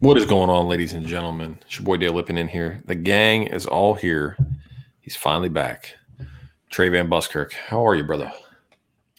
What is going on, ladies and gentlemen? It's your boy Dale Lippin in here. The gang is all here. He's finally back. Trey Van Buskirk, how are you, brother?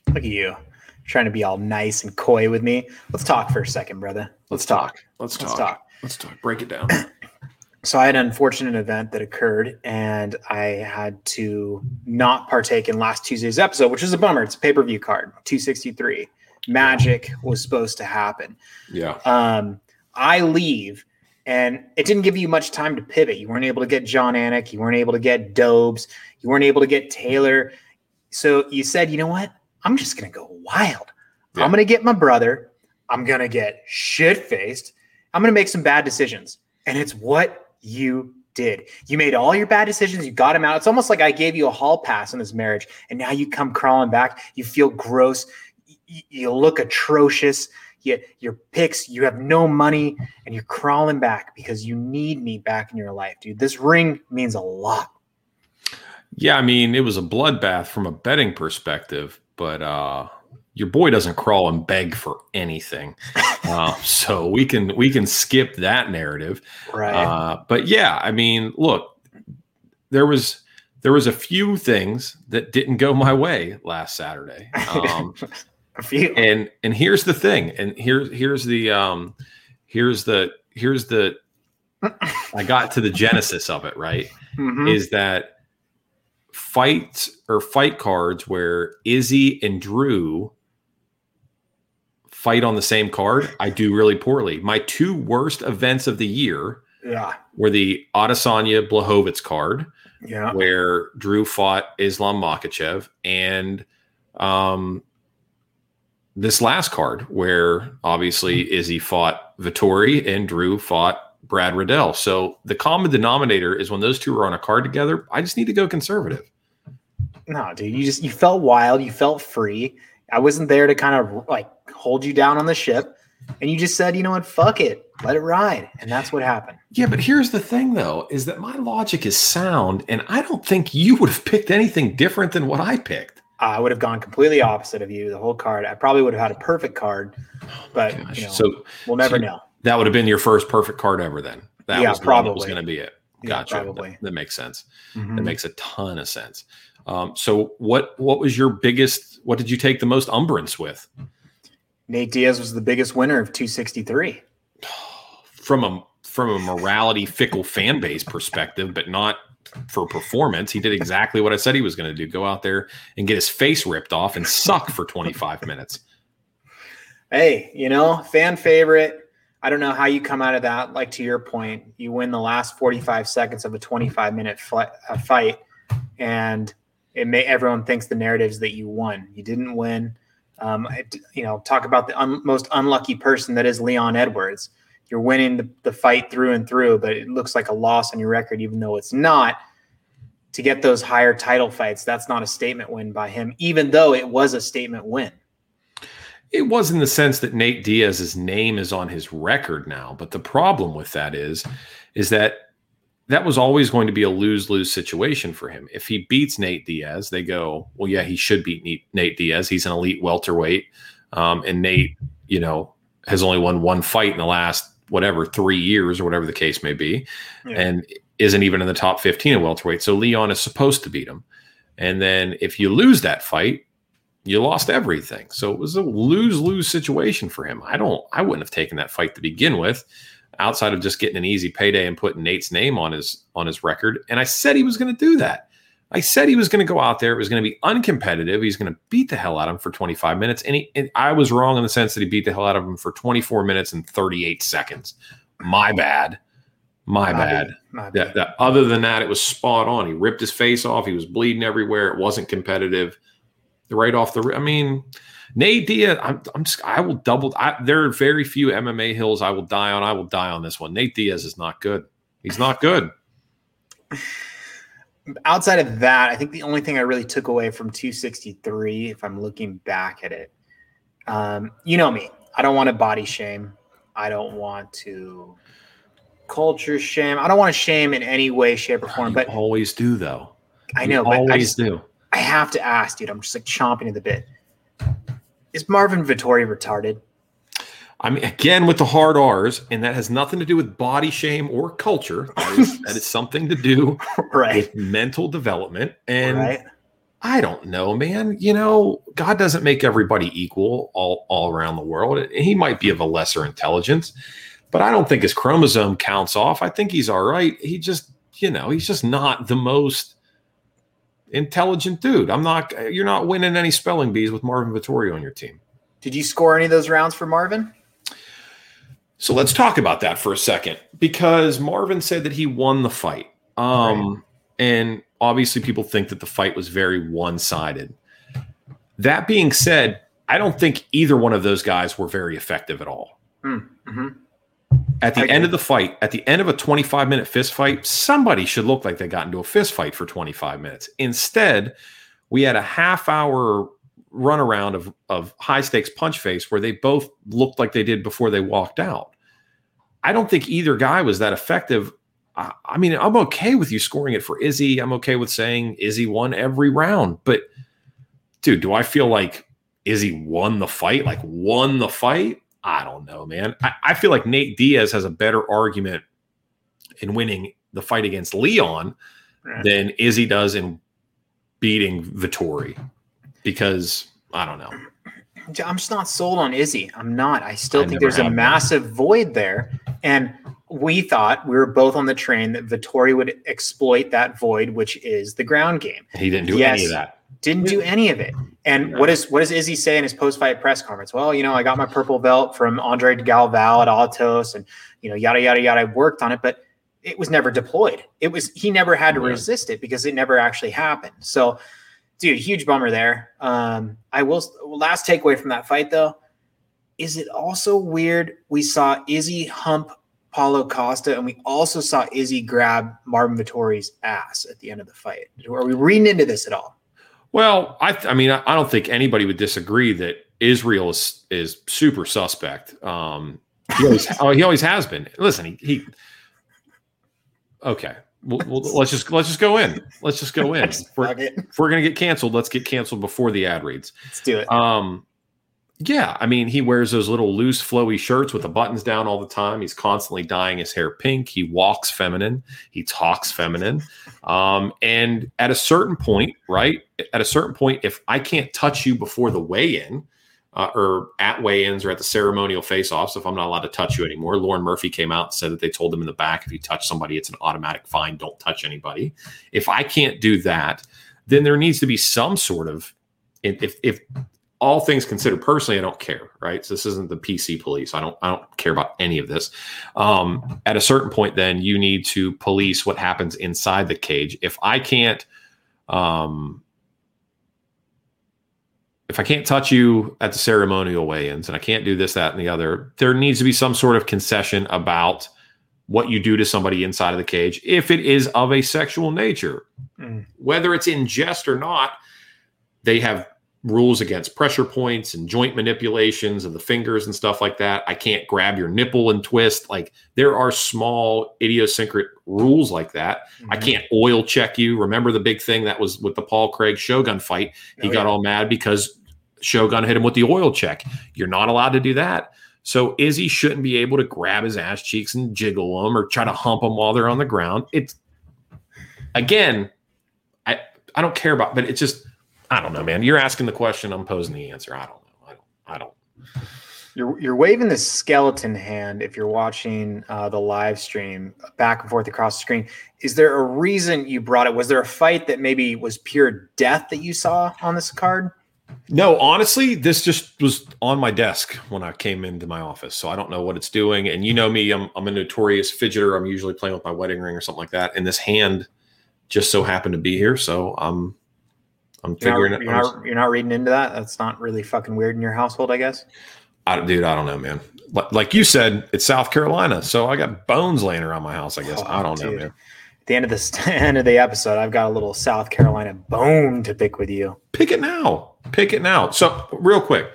Look at you, trying to be all nice and coy with me. Let's talk for a second, brother. Let's, talk. Let's talk. Let's talk. Let's talk. Break it down. so I had an unfortunate event that occurred, and I had to not partake in last Tuesday's episode, which is a bummer. It's a pay per view card, two sixty three. Magic was supposed to happen. Yeah. Um I leave and it didn't give you much time to pivot. You weren't able to get Jon Anik, you weren't able to get Dobes, you weren't able to get Taylor. So you said, you know what? I'm just gonna go wild. Yeah. I'm gonna get my brother. I'm gonna get shit faced. I'm gonna make some bad decisions. And it's what you did. You made all your bad decisions. You got him out. It's almost like I gave you a hall pass in this marriage, and now you come crawling back. You feel gross. You look atrocious you, your picks, you have no money, and you're crawling back because you need me back in your life, dude. This ring means a lot. Yeah, I mean, it was a bloodbath from a betting perspective, but uh your boy doesn't crawl and beg for anything, uh, so we can we can skip that narrative. Right. Uh, but yeah, I mean, look, there was there was a few things that didn't go my way last Saturday. Um, and and here's the thing, and here's here's the um here's the here's the I got to the genesis of it, right? Mm-hmm. Is that fights or fight cards where Izzy and Drew fight on the same card, I do really poorly. My two worst events of the year yeah. were the Adesanya Blachowicz card, yeah. where Drew fought Islam Makhachev, and um, this last card where obviously hmm. Izzy fought Vettori and Drew fought Brad Riddell. So the common denominator is when those two are on a card together, I just need to go conservative. No, dude, you just you felt wild, you felt free. I wasn't there to kind of like hold you down on the ship. And you just said, you know what, fuck it. Let it ride. And that's what happened. Yeah, but here's the thing though, is that my logic is sound, and I don't think you would have picked anything different than what I picked. I would have gone completely opposite of you the whole card. I probably would have had a perfect card, but you know, so we'll never so know. That would have been your first perfect card ever. Then that yeah, was probably was going to be it. Gotcha. Yeah, probably. That, that, makes sense. Mm-hmm. That makes a ton of sense. Um, so what what was your biggest? What did you take the most umbrance with? Nate Diaz was the biggest winner of 263. From a from a morality fickle fan base perspective, but not for performance. He did exactly what I said he was going to do go out there and get his face ripped off and suck for 25 minutes. Hey, you know, fan favorite. I don't know how you come out of that. Like to your point, you win the last 45 seconds of a 25 minute fight, and it may everyone thinks the narrative is that you won. You didn't win. Um, you know, talk about the un, most unlucky person that is Leon Edwards you're winning the, the fight through and through, but it looks like a loss on your record, even though it's not. To get those higher title fights, that's not a statement win by him, even though it was a statement win. It was in the sense that Nate Diaz's name is on his record now, but the problem with that is, is that that was always going to be a lose lose situation for him. If he beats Nate Diaz, they go, well, yeah, he should beat Nate Diaz. He's an elite welterweight, um, and Nate, you know, has only won one fight in the last whatever three years or whatever the case may be, yeah. and isn't even in the top 15 of welterweight. So Leon is supposed to beat him. And then if you lose that fight, you lost everything. So it was a lose lose situation for him. I don't, I wouldn't have taken that fight to begin with, outside of just getting an easy payday and putting Nate's name on his on his record. And I said he was going to do that. I said he was going to go out there. It was going to be uncompetitive. He's going to beat the hell out of him for 25 minutes. And, he, and I was wrong in the sense that he beat the hell out of him for 24 minutes and 38 seconds. My bad. My, My bad. bad. My bad. That, that, other than that, it was spot on. He ripped his face off. He was bleeding everywhere. It wasn't competitive. Right off the, I mean, Nate Diaz, I'm, I'm just, I will double. I, there are very few MMA hills I will die on. I will die on this one. Nate Diaz is not good. He's not good. Outside of that, I think the only thing I really took away from 263, if I'm looking back at it, um, you know me, I don't want to body shame. I don't want to culture shame. I don't want to shame in any way, shape, or form. You But always do though. I You know, but I always just do. I have to ask, dude. I'm just like chomping at the bit. Is Marvin Vettori retarded? I mean, again with the hard R's, and that has nothing to do with body shame or culture. That is, that is something to do right. with mental development. And right. I don't know, man. You know, God doesn't make everybody equal all, all around the world. He might be of a lesser intelligence, but I don't think his chromosome counts off. I think he's all right. He just, you know, he's just not the most intelligent dude. I'm not, you're not winning any spelling bees with Marvin Vittorio on your team. Did you score any of those rounds for Marvin? So let's talk about that for a second because Marvin said that he won the fight. Um, And obviously, people think that the fight was very one sided. That being said, I don't think either one of those guys were very effective at all. Mm-hmm. At the I end of the fight, at the end of a 25 minute fist fight, somebody should look like they got into a fist fight for 25 minutes. Instead, we had a half hour runaround of, of high stakes punch face where they both looked like they did before they walked out. I don't think either guy was that effective. I, I mean, I'm okay with you scoring it for Izzy. I'm okay with saying Izzy won every round. But, dude, do I feel like Izzy won the fight? Like, won the fight? I don't know, man. I, I feel like Nate Diaz has a better argument in winning the fight against Leon than Izzy does in beating Vettori because I don't know. I'm just not sold on Izzy. I'm not. I still I think there's a massive void there. And we thought we were both on the train that Vettori would exploit that void, which is the ground game. He didn't do Yes. any of that. Didn't do any of it. And what is what does Izzy say in his post-fight press conference? Well, you know, I got my purple belt from Andre Galvão at Atos, and you know, yada yada yada. I worked on it, but it was never deployed. It was he never had to Yeah. resist it because it never actually happened. So, dude, huge bummer there. Um, I will last takeaway from that fight though. Is it also weird we saw Izzy hump Paulo Costa and we also saw Izzy grab Marvin Vettori's ass at the end of the fight? Are we reading into this at all? Well, I, I mean, I, I don't think anybody would disagree that Israel is is super suspect. Um, he always, oh, he always has been. Listen, he, he okay. Well, well, let's just let's just go in. Let's just go in. If we're, if we're gonna get canceled, let's get canceled before the ad reads. Let's do it. Um, yeah, I mean, he wears those little loose, flowy shirts with the buttons down all the time. He's constantly dyeing his hair pink. He walks feminine. He talks feminine. Um, and at a certain point, right? At a certain point, if I can't touch you before the weigh-in, uh, or at weigh-ins or at the ceremonial face-offs, if I'm not allowed to touch you anymore, Lauren Murphy came out and said that they told them in the back, if you touch somebody, it's an automatic fine. Don't touch anybody. If I can't do that, then there needs to be some sort of if if, all things considered personally i don't care right? So this isn't the pc police. I don't i don't care about any of this. Um, at a certain point then you need to police what happens inside the cage. If i can't um, if i can't touch you at the ceremonial weigh-ins and i can't do this that and the other there needs to be some sort of concession about what you do to somebody inside of the cage if it is of a sexual nature Mm. whether it's in jest or not they have rules against pressure points and joint manipulations of the fingers and stuff like that. I can't grab your nipple and twist. Like there are small idiosyncratic rules like that. I Mhm. can't oil check you. Remember the big thing that was with the Paul Craig Shogun fight? He Oh, got yeah. all mad because Shogun hit him with the oil check. You're not allowed to do that. So Izzy shouldn't be able to grab his ass cheeks and jiggle them or try to hump them while they're on the ground. It's again, I I don't care about, but it's just I don't know, man. You're asking the question, I'm posing the answer. I don't know. I don't. I don't. You're you're waving the skeleton hand if you're watching uh, the live stream back and forth across the screen. Is there a reason you brought it? Was there a fight that maybe was pure death that you saw on this card? No, honestly, this just was on my desk when I came into my office. So I don't know what it's doing. And you know me, I'm I'm a notorious fidgeter. I'm usually playing with my wedding ring or something like that. And this hand just so happened to be here. So I'm I'm You're figuring not, it. you're, not, you're not reading into that. That's not really fucking weird in your household, I guess. I, dude, I don't know, man. Li- Like you said, it's South Carolina, so I got bones laying around my house. I guess Oh, I don't know, man. The end of this end of the episode, I've got a little South Carolina bone to pick with you. Pick it now. Pick it now. So, real quick,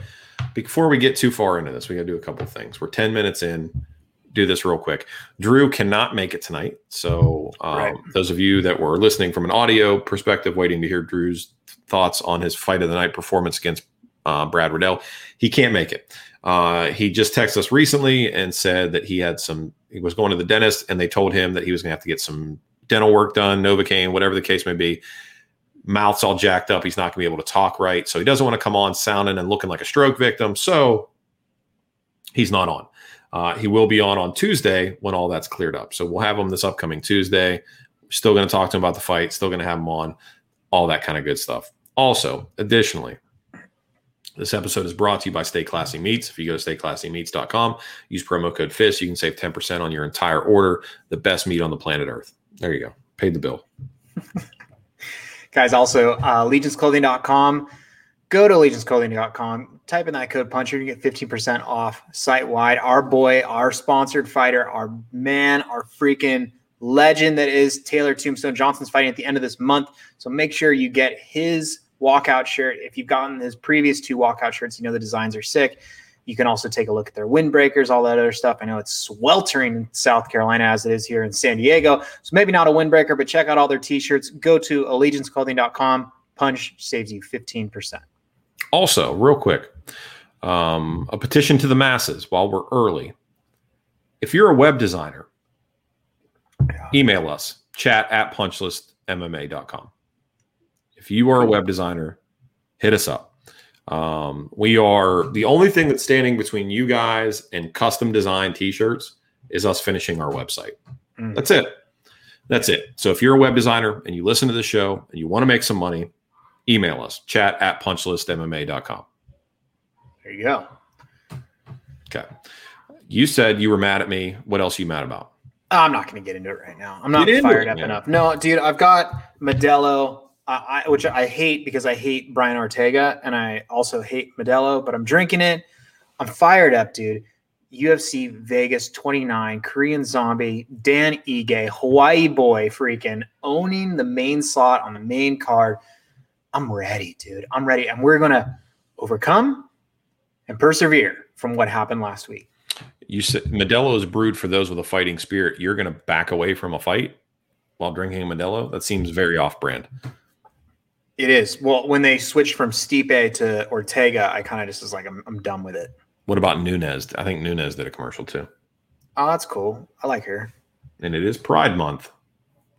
before we get too far into this, we got to do a couple things. We're ten minutes in. Do this real quick. Drew cannot make it tonight, so um, Right. those of you that were listening from an audio perspective, waiting to hear Drew's thoughts on his fight of the night performance against uh, Brad Riddell, he can't make it. Uh, he just texted us recently and said that he had some. He was going to the dentist, and they told him that he was going to have to get some dental work done, Novocaine, whatever the case may be. Mouth's all jacked up. He's not going to be able to talk right, so he doesn't want to come on sounding and looking like a stroke victim. So he's not on. Uh, he will be on on Tuesday when all that's cleared up. So we'll have him this upcoming Tuesday. Still going to talk to him about the fight. Still going to have him on. All that kind of good stuff. Also, additionally, this episode is brought to you by Stay Classy Meats. If you go to stayclassymeats.com, use promo code FIST, you can save 10% on your entire order. The best meat on the planet Earth. There you go. Paid the bill. Guys, also uh, legionsclothing.com. Go to legionsclothing.com, type in that code puncher, you get 15% off site wide. Our boy, our sponsored fighter, our man, our freaking legend that is Taylor Tombstone Johnson's fighting at the end of this month. So make sure you get his walkout shirt. If you've gotten his previous two walkout shirts, you know the designs are sick. You can also take a look at their windbreakers, all that other stuff. I know it's sweltering in South Carolina as it is here in San Diego. So maybe not a windbreaker, but check out all their t-shirts. Go to allegianceclothing.com. Punch saves you 15%. Also, real quick, um, a petition to the masses while we're early. If you're a web designer, email us chat at punchlistmma.com. If you are a web designer, hit us up. Um, we are the only thing that's standing between you guys and custom design t-shirts is us finishing our website. Mm. That's it. That's it. So if you're a web designer and you listen to the show and you want to make some money, email us chat at punchlistmma.com. There you go. Okay. You said you were mad at me. What else are you mad about? I'm not going to get into it right now. I'm not fired it, up man. enough. No, dude, I've got Modelo, uh, I, which I hate because I hate Brian Ortega and I also hate Modelo, but I'm drinking it. I'm fired up, dude. UFC Vegas 29, Korean Zombie, Dan Ige, Hawaii boy, freaking owning the main slot on the main card. I'm ready, dude. I'm ready. And we're going to overcome and persevere from what happened last week. You said Modelo is brewed for those with a fighting spirit. You're going to back away from a fight while drinking Modelo? That seems very off brand. It is. Well, when they switched from Stipe to Ortega, I kind of just was like, I'm, I'm done with it. What about Nunes? I think Nunes did a commercial too. Oh, that's cool. I like her. And it is Pride Month.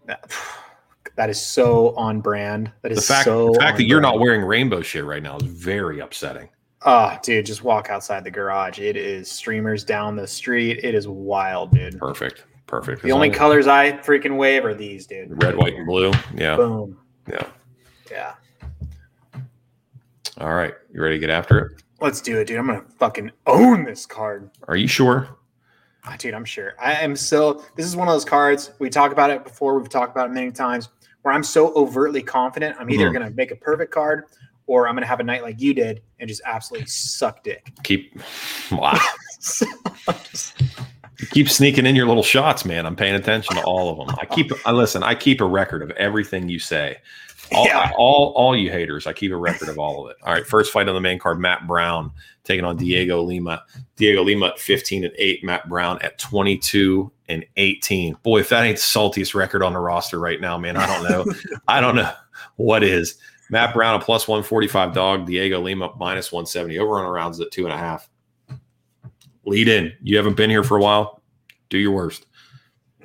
That, that is so on brand. That The fact, so the fact that you're not wearing rainbow shit right now is very upsetting. Oh, dude, just walk outside the garage. It is streamers down the street. It is wild, dude. Perfect. Perfect. The only colors I freaking wave are these, dude. red, white, and blue. Yeah. Boom. Yeah. Yeah. All right. You ready to get after it? Let's do it, dude. I'm gonna fucking own this card. Are you sure? Ah, dude, I'm sure. I am so. This is one of those cards we talk about it before. We've talked about it many times. Where I'm so overtly confident, I'm either Mhm. going to make a perfect card, or I'm going to have a night like you did and just absolutely suck dick. Keep wow. You keep sneaking in your little shots, man. I'm paying attention to all of them. I keep I listen, I keep a record of everything you say. All, Yeah. all all you haters, I keep a record of all of it. All right, first fight on the main card, Matt Brown taking on Dhiego Lima. Dhiego Lima at 15 and 8, Matt Brown at 22 and 18. Boy, if that ain't the saltiest record on the roster right now, man, I don't know. I don't know what is. Matt Brown a plus 145 dog, Dhiego Lima minus 170. Over on the rounds at two and a half. Lead in. You haven't been here for a while. Do your worst.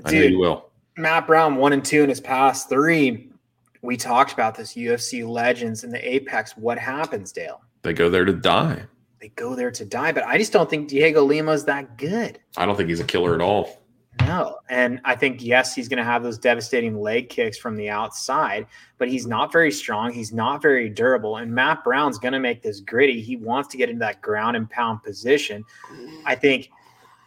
I know you will. Matt Brown, one and two in his past three. We talked about this UFC legends in the Apex. What happens, Dale? They go there to die. They go there to die, but I just don't think Dhiego Lima's that good. I don't think he's a killer at all. No. And I think, yes, he's going to have those devastating leg kicks from the outside, but he's not very strong. He's not very durable. And Matt Brown's going to make this gritty. He wants to get into that ground and pound position. I think,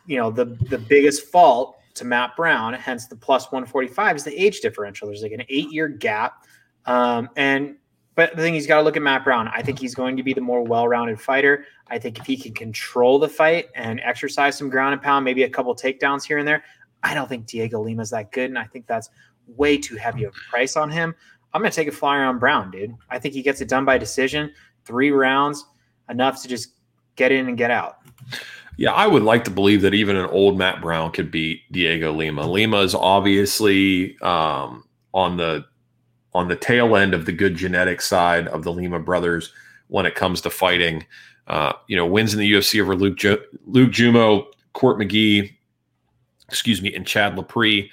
you know, the, the biggest fault to Matt Brown, hence the plus 145, is the age differential. There's like an eight year gap. Um, and But the thing he's got to look at Matt Brown. I think he's going to be the more well-rounded fighter. I think if he can control the fight and exercise some ground and pound, maybe a couple takedowns here and there, I don't think Dhiego Lima's that good, and I think that's way too heavy of a price on him. I'm to take a flyer on Brown, dude. I think he gets it done by decision, three rounds, enough to just get in and get out. Yeah, I would like to believe that even an old Matt Brown could beat Dhiego Lima. Lima is obviously um, on the on the tail end of the good genetic side of the Lima brothers when it comes to fighting. Uh, you know, wins in the UFC over Luke jo- Luke Jumeau, Court McGee, excuse me, and Chad Laprise.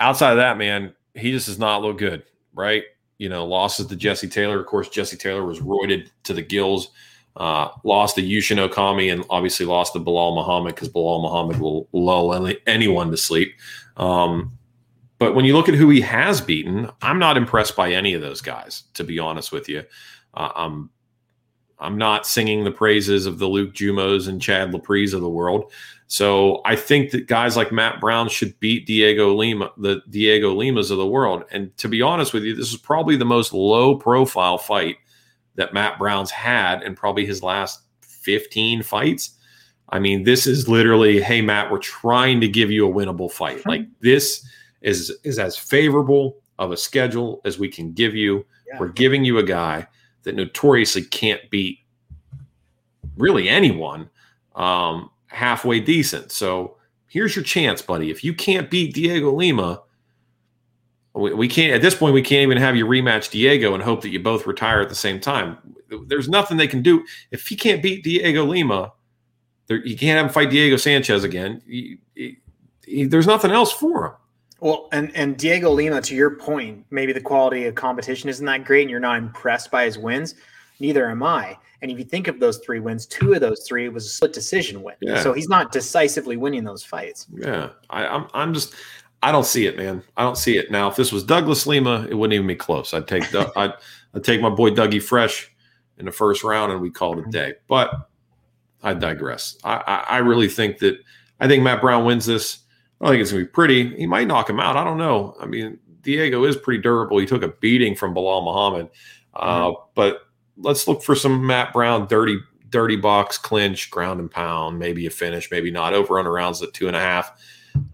Outside of that, man, he just does not look good, right? You know, losses to Jesse Taylor. Of course, Jesse Taylor was roided to the gills uh, lost to Yushin Okami and obviously lost to Belal Muhammad because Belal Muhammad will lull anyone to sleep. Um, but when you look at who he has beaten, I'm not impressed by any of those guys, to be honest with you. Uh, I'm I'm not singing the praises of the Luke Jumos and Chad Laprise's of the world. So I think that guys like Matt Brown should beat Dhiego Lima, the Dhiego Limas of the world. And to be honest with you, this is probably the most low profile fight that Matt Brown's had in probably his last 15 fights. I mean, this is literally, hey Matt, we're trying to give you a winnable fight. Like this is is as favorable of a schedule as we can give you. Yeah. We're giving you a guy that notoriously can't beat really anyone um, halfway decent. So here's your chance, buddy. If you can't beat Dhiego Lima, we, we can't at this point. We can't even have you rematch Diego and hope that you both retire at the same time. There's nothing they can do if he can't beat Dhiego Lima. There, you can't have him fight Diego Sanchez again. He, he, he, there's nothing else for him. Well, and and Dhiego Lima, to your point, maybe the quality of competition isn't that great, and you're not impressed by his wins. Neither am I. And if you think of those three wins, two of those three was a split decision win. Yeah. So he's not decisively winning those fights. Yeah, I, I'm. I'm just. I don't see it, man. I don't see it. Now, if this was Douglas Lima, it wouldn't even be close. I'd take I'd, I'd take my boy Dougie Fresh in the first round, and we call it a day. But I digress. I, I, I really think that I think Matt Brown wins this. I don't think it's gonna be pretty. He might knock him out. I don't know. I mean, Dhiego is pretty durable. He took a beating from Belal Muhammad. Uh, mm-hmm. But let's look for some Matt Brown dirty dirty box clinch, ground and pound, maybe a finish, maybe not. Over under rounds at two and a half.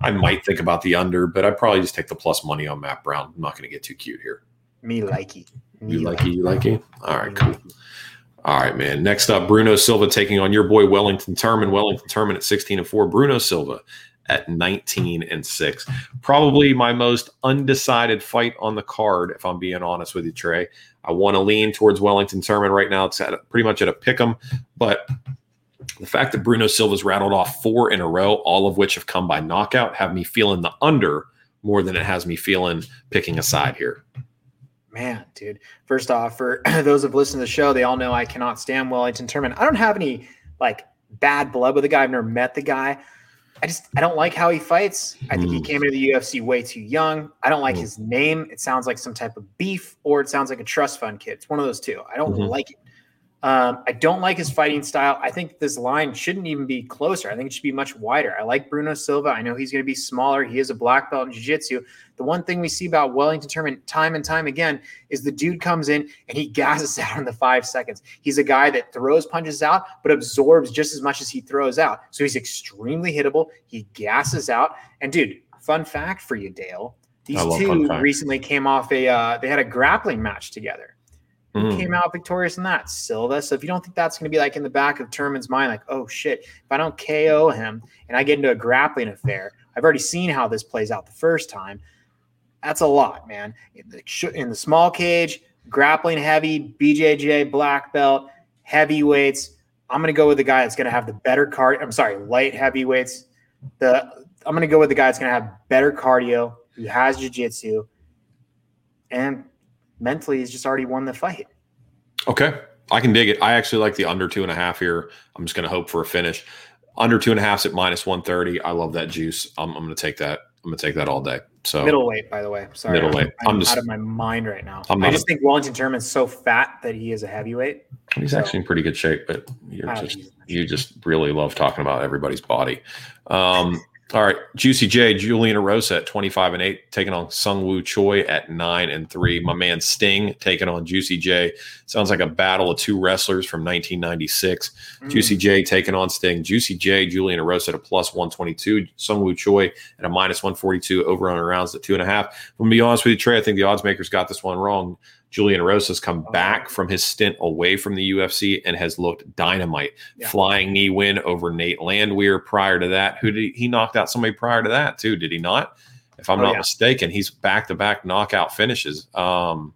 I might think about the under, but I'd probably just take the plus money on Matt Brown. I'm not going to get too cute here. Me likey. Me you likey, you likey? All right, cool. All right, man. Next up, Bruno Silva taking on your boy Wellington Turman. Wellington Turman at 16 and 4. Bruno Silva at 19 and 6. Probably my most undecided fight on the card, if I'm being honest with you, Trey. I want to lean towards Wellington Turman right now. It's at pretty much at a pick 'em, but the fact that Bruno Silva's rattled off four in a row, all of which have come by knockout, have me feeling the under more than it has me feeling picking a side here. Man, dude. First off, for those who've listened to the show, they all know I cannot stand Wellington Turman. I don't have any like bad blood with the guy. I've never met the guy. I just I don't like how he fights. I think mm. he came into the UFC way too young. I don't like mm. his name. It sounds like some type of beef, or it sounds like a trust fund kid. It's one of those two. I don't mm-hmm. like it. Um, I don't like his fighting style. I think this line shouldn't even be closer. I think it should be much wider. I like Bruno Silva. I know he's going to be smaller. He is a black belt in jiu-jitsu. The one thing we see about Wellington Turman time and time again is the dude comes in and he gasses out in the five seconds. He's a guy that throws punches out, but absorbs just as much as he throws out. So he's extremely hittable. He gasses out. And dude, fun fact for you, Dale. These two recently came off a uh, they had a grappling match together. Who mm. came out victorious in that? Silva. So if you don't think that's going to be like in the back of Turman's mind, like, oh shit, if I don't KO him and I get into a grappling affair, I've already seen how this plays out the first time. That's a lot, man. In the, in the small cage, grappling heavy, BJJ black belt, heavyweights. I'm going to go with the guy that's going to have the better card. I'm sorry, light heavyweights. The I'm going to go with the guy that's going to have better cardio, who has jiu-jitsu, and mentally he's just already won the fight. Okay. I can dig it. I actually like the under two and a half here. I'm just going to hope for a finish. Under two and a half at minus 130. I love that juice. I'm, I'm going to take that. I'm going to take that all day. So middleweight, by the way. Sorry. Middleweight. I'm, I'm just out of my mind right now. I'm i just a, think Wellington Turman's so fat that he is a heavyweight. He's so. actually in pretty good shape, but you're just, you just really love talking about everybody's body. Um, All right, Juicy J, Julian Erosa at 25 and 8, taking on Seung Woo Choi at 9 and 3. My man Sting taking on Juicy J. Sounds like a battle of two wrestlers from 1996. Mm. Juicy J taking on Sting. Juicy J, Julian Erosa at a plus 122. Seung Woo Choi at a minus 142. Over on rounds at two and a half. I'm going to be honest with you, Trey, I think the odds makers got this one wrong. Julian Erosa has come oh. back from his stint away from the UFC and has looked dynamite. Yeah. Flying knee win over Nate Landwehr prior to that. Who did he, he knocked out somebody prior to that too? Did he not? If I'm oh, not yeah. mistaken, he's back to back knockout finishes. Um,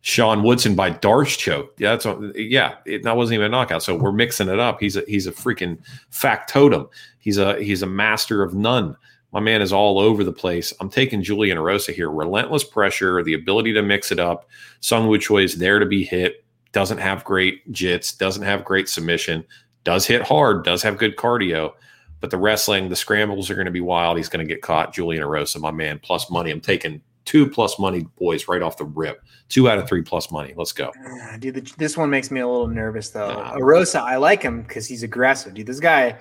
Sean Woodson by Darce choke. Yeah, that's a, yeah. It, that wasn't even a knockout. So we're mixing it up. He's a he's a freaking factotum. He's a he's a master of none. My man is all over the place. I'm taking Julian Erosa here. Relentless pressure, the ability to mix it up. Seung Woo Choi is there to be hit. Doesn't have great jits. Doesn't have great submission. Does hit hard. Does have good cardio. But the wrestling, the scrambles are going to be wild. He's going to get caught. Julian Erosa, my man, plus money. I'm taking two plus money boys right off the rip. Two out of three plus money. Let's go. Uh, dude, this one makes me a little nervous though. Nah. Erosa, I like him because he's aggressive. Dude, this guy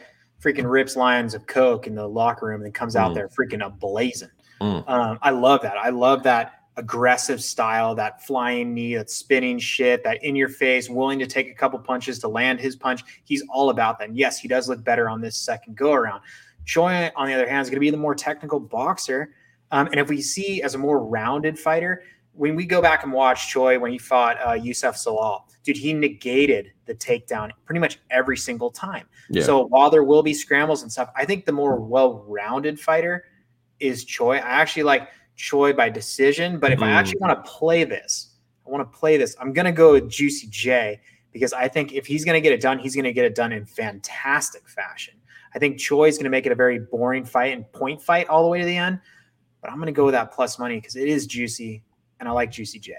freaking rips lines of coke in the locker room and comes out mm. there freaking ablazing. Mm. Um, I love that. I love that aggressive style, that flying knee, that spinning shit, that in your face, willing to take a couple punches to land his punch. He's all about that. And yes, he does look better on this second go around. Choi, on the other hand, is going to be the more technical boxer. Um, and if we see as a more rounded fighter, when we go back and watch Choi when he fought uh, Youssef Zalal, dude, he negated the takedown pretty much every single time. Yeah. So while there will be scrambles and stuff, I think the more well-rounded fighter is Choi. I actually like Choi by decision, but if mm. I actually want to play this, I want to play this. I'm gonna go with Juicy J because I think if he's gonna get it done, he's gonna get it done in fantastic fashion. I think Choi is gonna make it a very boring fight and point fight all the way to the end. But I'm gonna go with that plus money because it is juicy and I like Juicy J.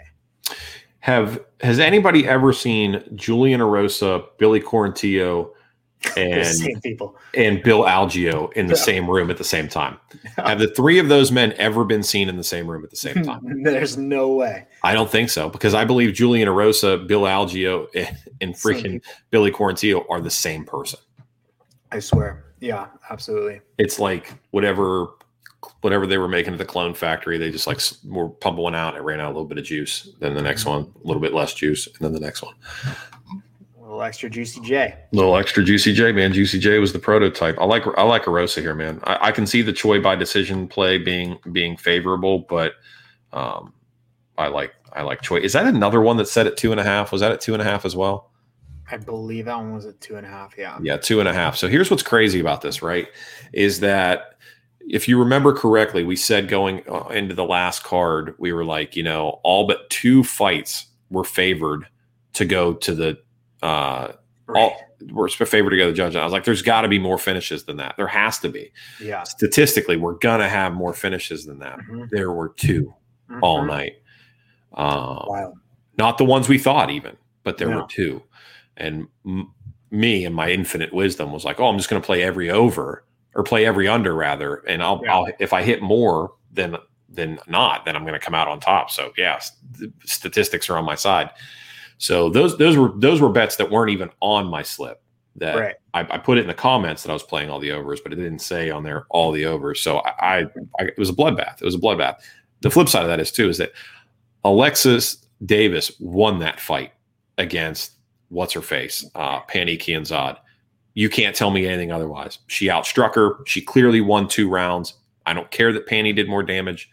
Have has anybody ever seen Julian Erosa, Billy Quarantillo, and same people and Bill Algeo in the yeah. same room at the same time? Have the three of those men ever been seen in the same room at the same time? There's no way. I don't think so because I believe Julian Erosa, Bill Algeo, and, and freaking Billy Quarantillo are the same person. I swear. Yeah, absolutely. It's like whatever whatever they were making at the clone factory, they just like were pumping one out. It ran out a little bit of juice. Then the next one, a little bit less juice, and then the next one. A little extra juicy J. A little extra juicy J, man. Juicy J was the prototype. I like I like Erosa here, man. I, I can see the Choi by decision play being being favorable, but um, I like I like Choi. Is that another one that set at two and a half? Was that at two and a half as well? I believe that one was at two and a half. Yeah. Yeah, two and a half. So here's what's crazy about this, right? Is that if you remember correctly, we said going uh, into the last card, we were like, you know, all but two fights were favored to go to the uh right. all were favored to go to the judge. And I was like, there's got to be more finishes than that. There has to be. Yeah. Statistically, we're gonna have more finishes than that. Mm-hmm. There were 2 mm-hmm. all night. Um, wow. Not the ones we thought even, but there no. were two. And m- me and my infinite wisdom was like, oh, I'm just going to play every over or play every under rather, and I'll, yeah. I'll if I hit more than than not, then I'm going to come out on top. So yeah, statistics are on my side. So those those were those were bets that weren't even on my slip. That right. I, I, put it in the comments that I was playing all the overs, but it didn't say on there all the overs. So I, I, I it was a bloodbath. It was a bloodbath. The flip side of that is too is that Alexis Davis won that fight against what's her face, uh, Pannie Kianzad. You can't tell me anything otherwise. She outstruck her. She clearly won two rounds. I don't care that Pannie did more damage.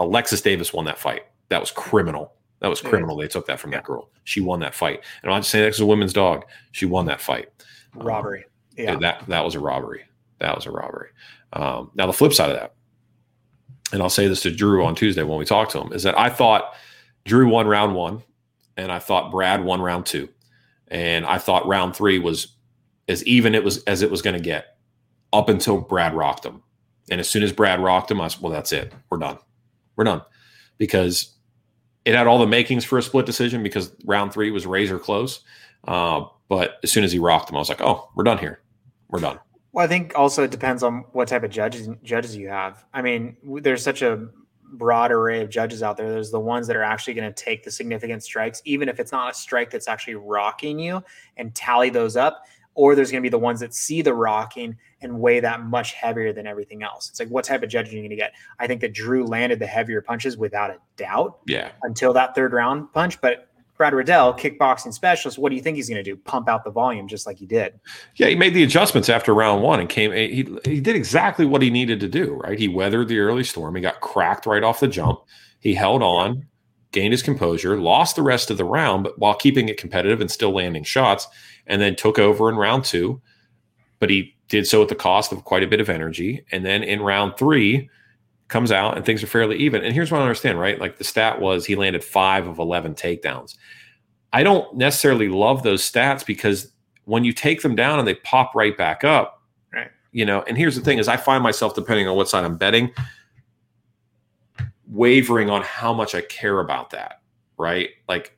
Alexis Davis won that fight. That was criminal. That was criminal. They took that from that girl. She won that fight. And I'm not just saying that's a women's dog. She won that fight. Robbery. Um, yeah. That that was a robbery. That was a robbery. Um, now the flip side of that, and I'll say this to Drew on Tuesday when we talk to him, is that I thought Drew won round one, and I thought Brad won round two, and I thought round three was as even it was as it was going to get up until Brad rocked him. And as soon as Brad rocked him, I was, well, that's it. We're done. We're done. Because it had all the makings for a split decision because round three was razor close. Uh, but as soon as he rocked him, I was like, oh, we're done here. We're done. Well, I think also it depends on what type of judges judges you have. I mean, there's such a broad array of judges out there. There's the ones that are actually going to take the significant strikes, even if it's not a strike that's actually rocking you, and tally those up or there's going to be the ones that see the rocking and weigh that much heavier than everything else. It's like, what type of judge are you going to get? I think that Drew landed the heavier punches without a doubt. Yeah. Until that third round punch, but Brad Riddell, kickboxing specialist, what do you think he's going to do? Pump out the volume just like he did. Yeah, he made the adjustments after round one and came. He he did exactly what he needed to do. Right, he weathered the early storm. He got cracked right off the jump. He held on, gained his composure, lost the rest of the round, but while keeping it competitive and still landing shots, and then took over in round two. But he did so at the cost of quite a bit of energy. And then in round three, comes out and things are fairly even. And here's what I understand, right? Like the stat was he landed five of 11 takedowns. I don't necessarily love those stats because when you take them down and they pop right back up, right? You know, and here's the thing is I find myself depending on what side I'm betting, wavering on how much I care about that, right? Like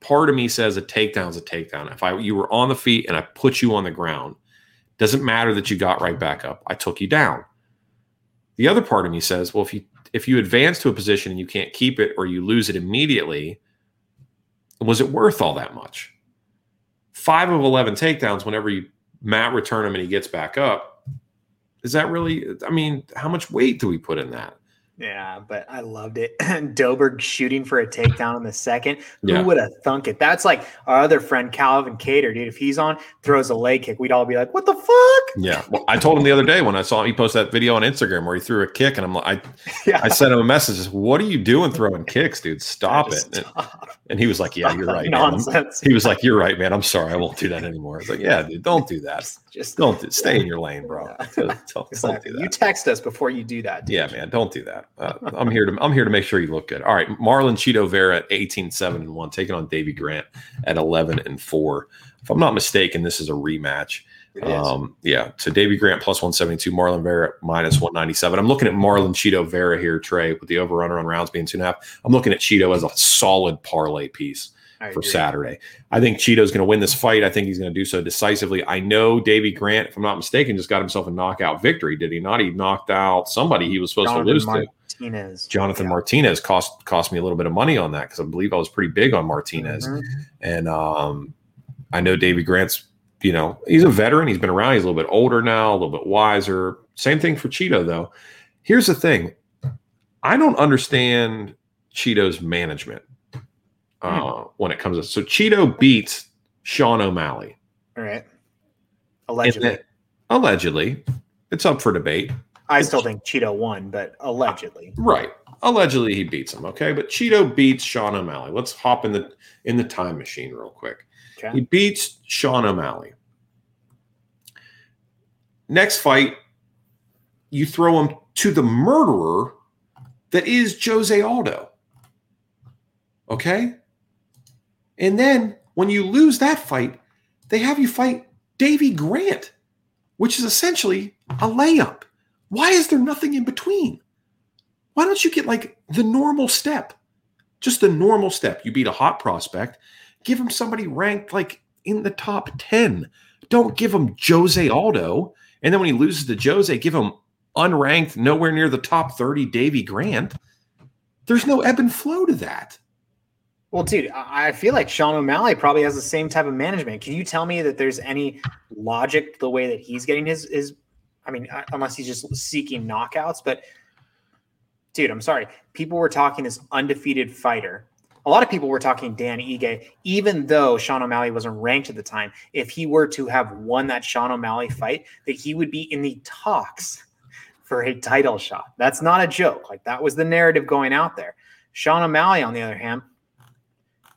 part of me says a takedown's a takedown. If I you were on the feet and I put you on the ground, doesn't matter that you got right back up. I took you down. The other part of me says, well, if you if you advance to a position and you can't keep it or you lose it immediately, was it worth all that much? Five of eleven takedowns whenever you Matt return him and he gets back up. Is that really? I mean, how much weight do we put in that? Yeah, but I loved it. Doberg shooting for a takedown in the second. Who would have thunk it? That's like our other friend Calvin Kattar, dude. If he's on, throws a leg kick, we'd all be like, "What the fuck?" Yeah. Well, I told him the other day when I saw him, he posted that video on Instagram where he threw a kick, and I'm like, I, Yeah, I sent him a message. What are you doing throwing kicks, dude? Stop it. Just And, and he was like, Yeah, you're right. Man. Nonsense. He was like, You're right, man. I'm sorry. I won't do that anymore. I was like, Yeah, dude, don't do that. Just Don't do, stay in your lane, bro. Don't, don't, don't exactly. do You text us before you do that. dude. Yeah, man, don't do that. Uh, I'm here to I'm here to make sure you look good. All right, Marlon Chito Vera at 18 7 and 1, taking on Davy Grant at 11 and 4. If I'm not mistaken, this is a rematch. Um, yeah, so Davy Grant plus 172, Marlon Vera minus 197. I'm looking at Marlon Chito Vera here, Trey, with the over runner on rounds being two and a half. I'm looking at Chito as a solid parlay piece I for agree. Saturday. I think Chito's going to win this fight. I think he's going to do so decisively. I know Davy Grant, if I'm not mistaken, just got himself a knockout victory, did he not? He knocked out somebody he was supposed Jonathan to lose to. Martinez. Jonathan Yeah. Martinez cost cost me a little bit of money on that because I believe I was pretty big on Martinez. Mhm. And um, I know Davy Grant's, you know, he's a veteran. He's been around. He's a little bit older now, a little bit wiser. Same thing for Chito, though. Here's the thing I don't understand Chito's management uh, when it comes to so Chito beats Sean O'Malley. All right. Allegedly. allegedly, it's up for debate. I still think Chito won, but allegedly. Right. Allegedly he beats him. Okay. But Chito beats Sean O'Malley. Let's hop in the in the time machine real quick. Okay. He beats Sean O'Malley. Next fight, you throw him to the murderer that is Jose Aldo. Okay? And then when you lose that fight, they have you fight Davy Grant, which is essentially a layup. Why is there nothing in between? Why don't you get like the normal step? Just the normal step. You beat a hot prospect, give him somebody ranked like in the top 10. Don't give him Jose Aldo. And then when he loses to Jose, give him unranked, nowhere near the top 30 Davy Grant. There's no ebb and flow to that. Well, dude, I feel like Sean O'Malley probably has the same type of management. Can you tell me that there's any logic to the way that he's getting his his? I mean, unless he's just seeking knockouts. But, dude, I'm sorry. People were talking this undefeated fighter. A lot of people were talking Dan Ige, even though Sean O'Malley wasn't ranked at the time. If he were to have won that Sean O'Malley fight, that he would be in the talks for a title shot. That's not a joke. Like that was the narrative going out there. Sean O'Malley, on the other hand,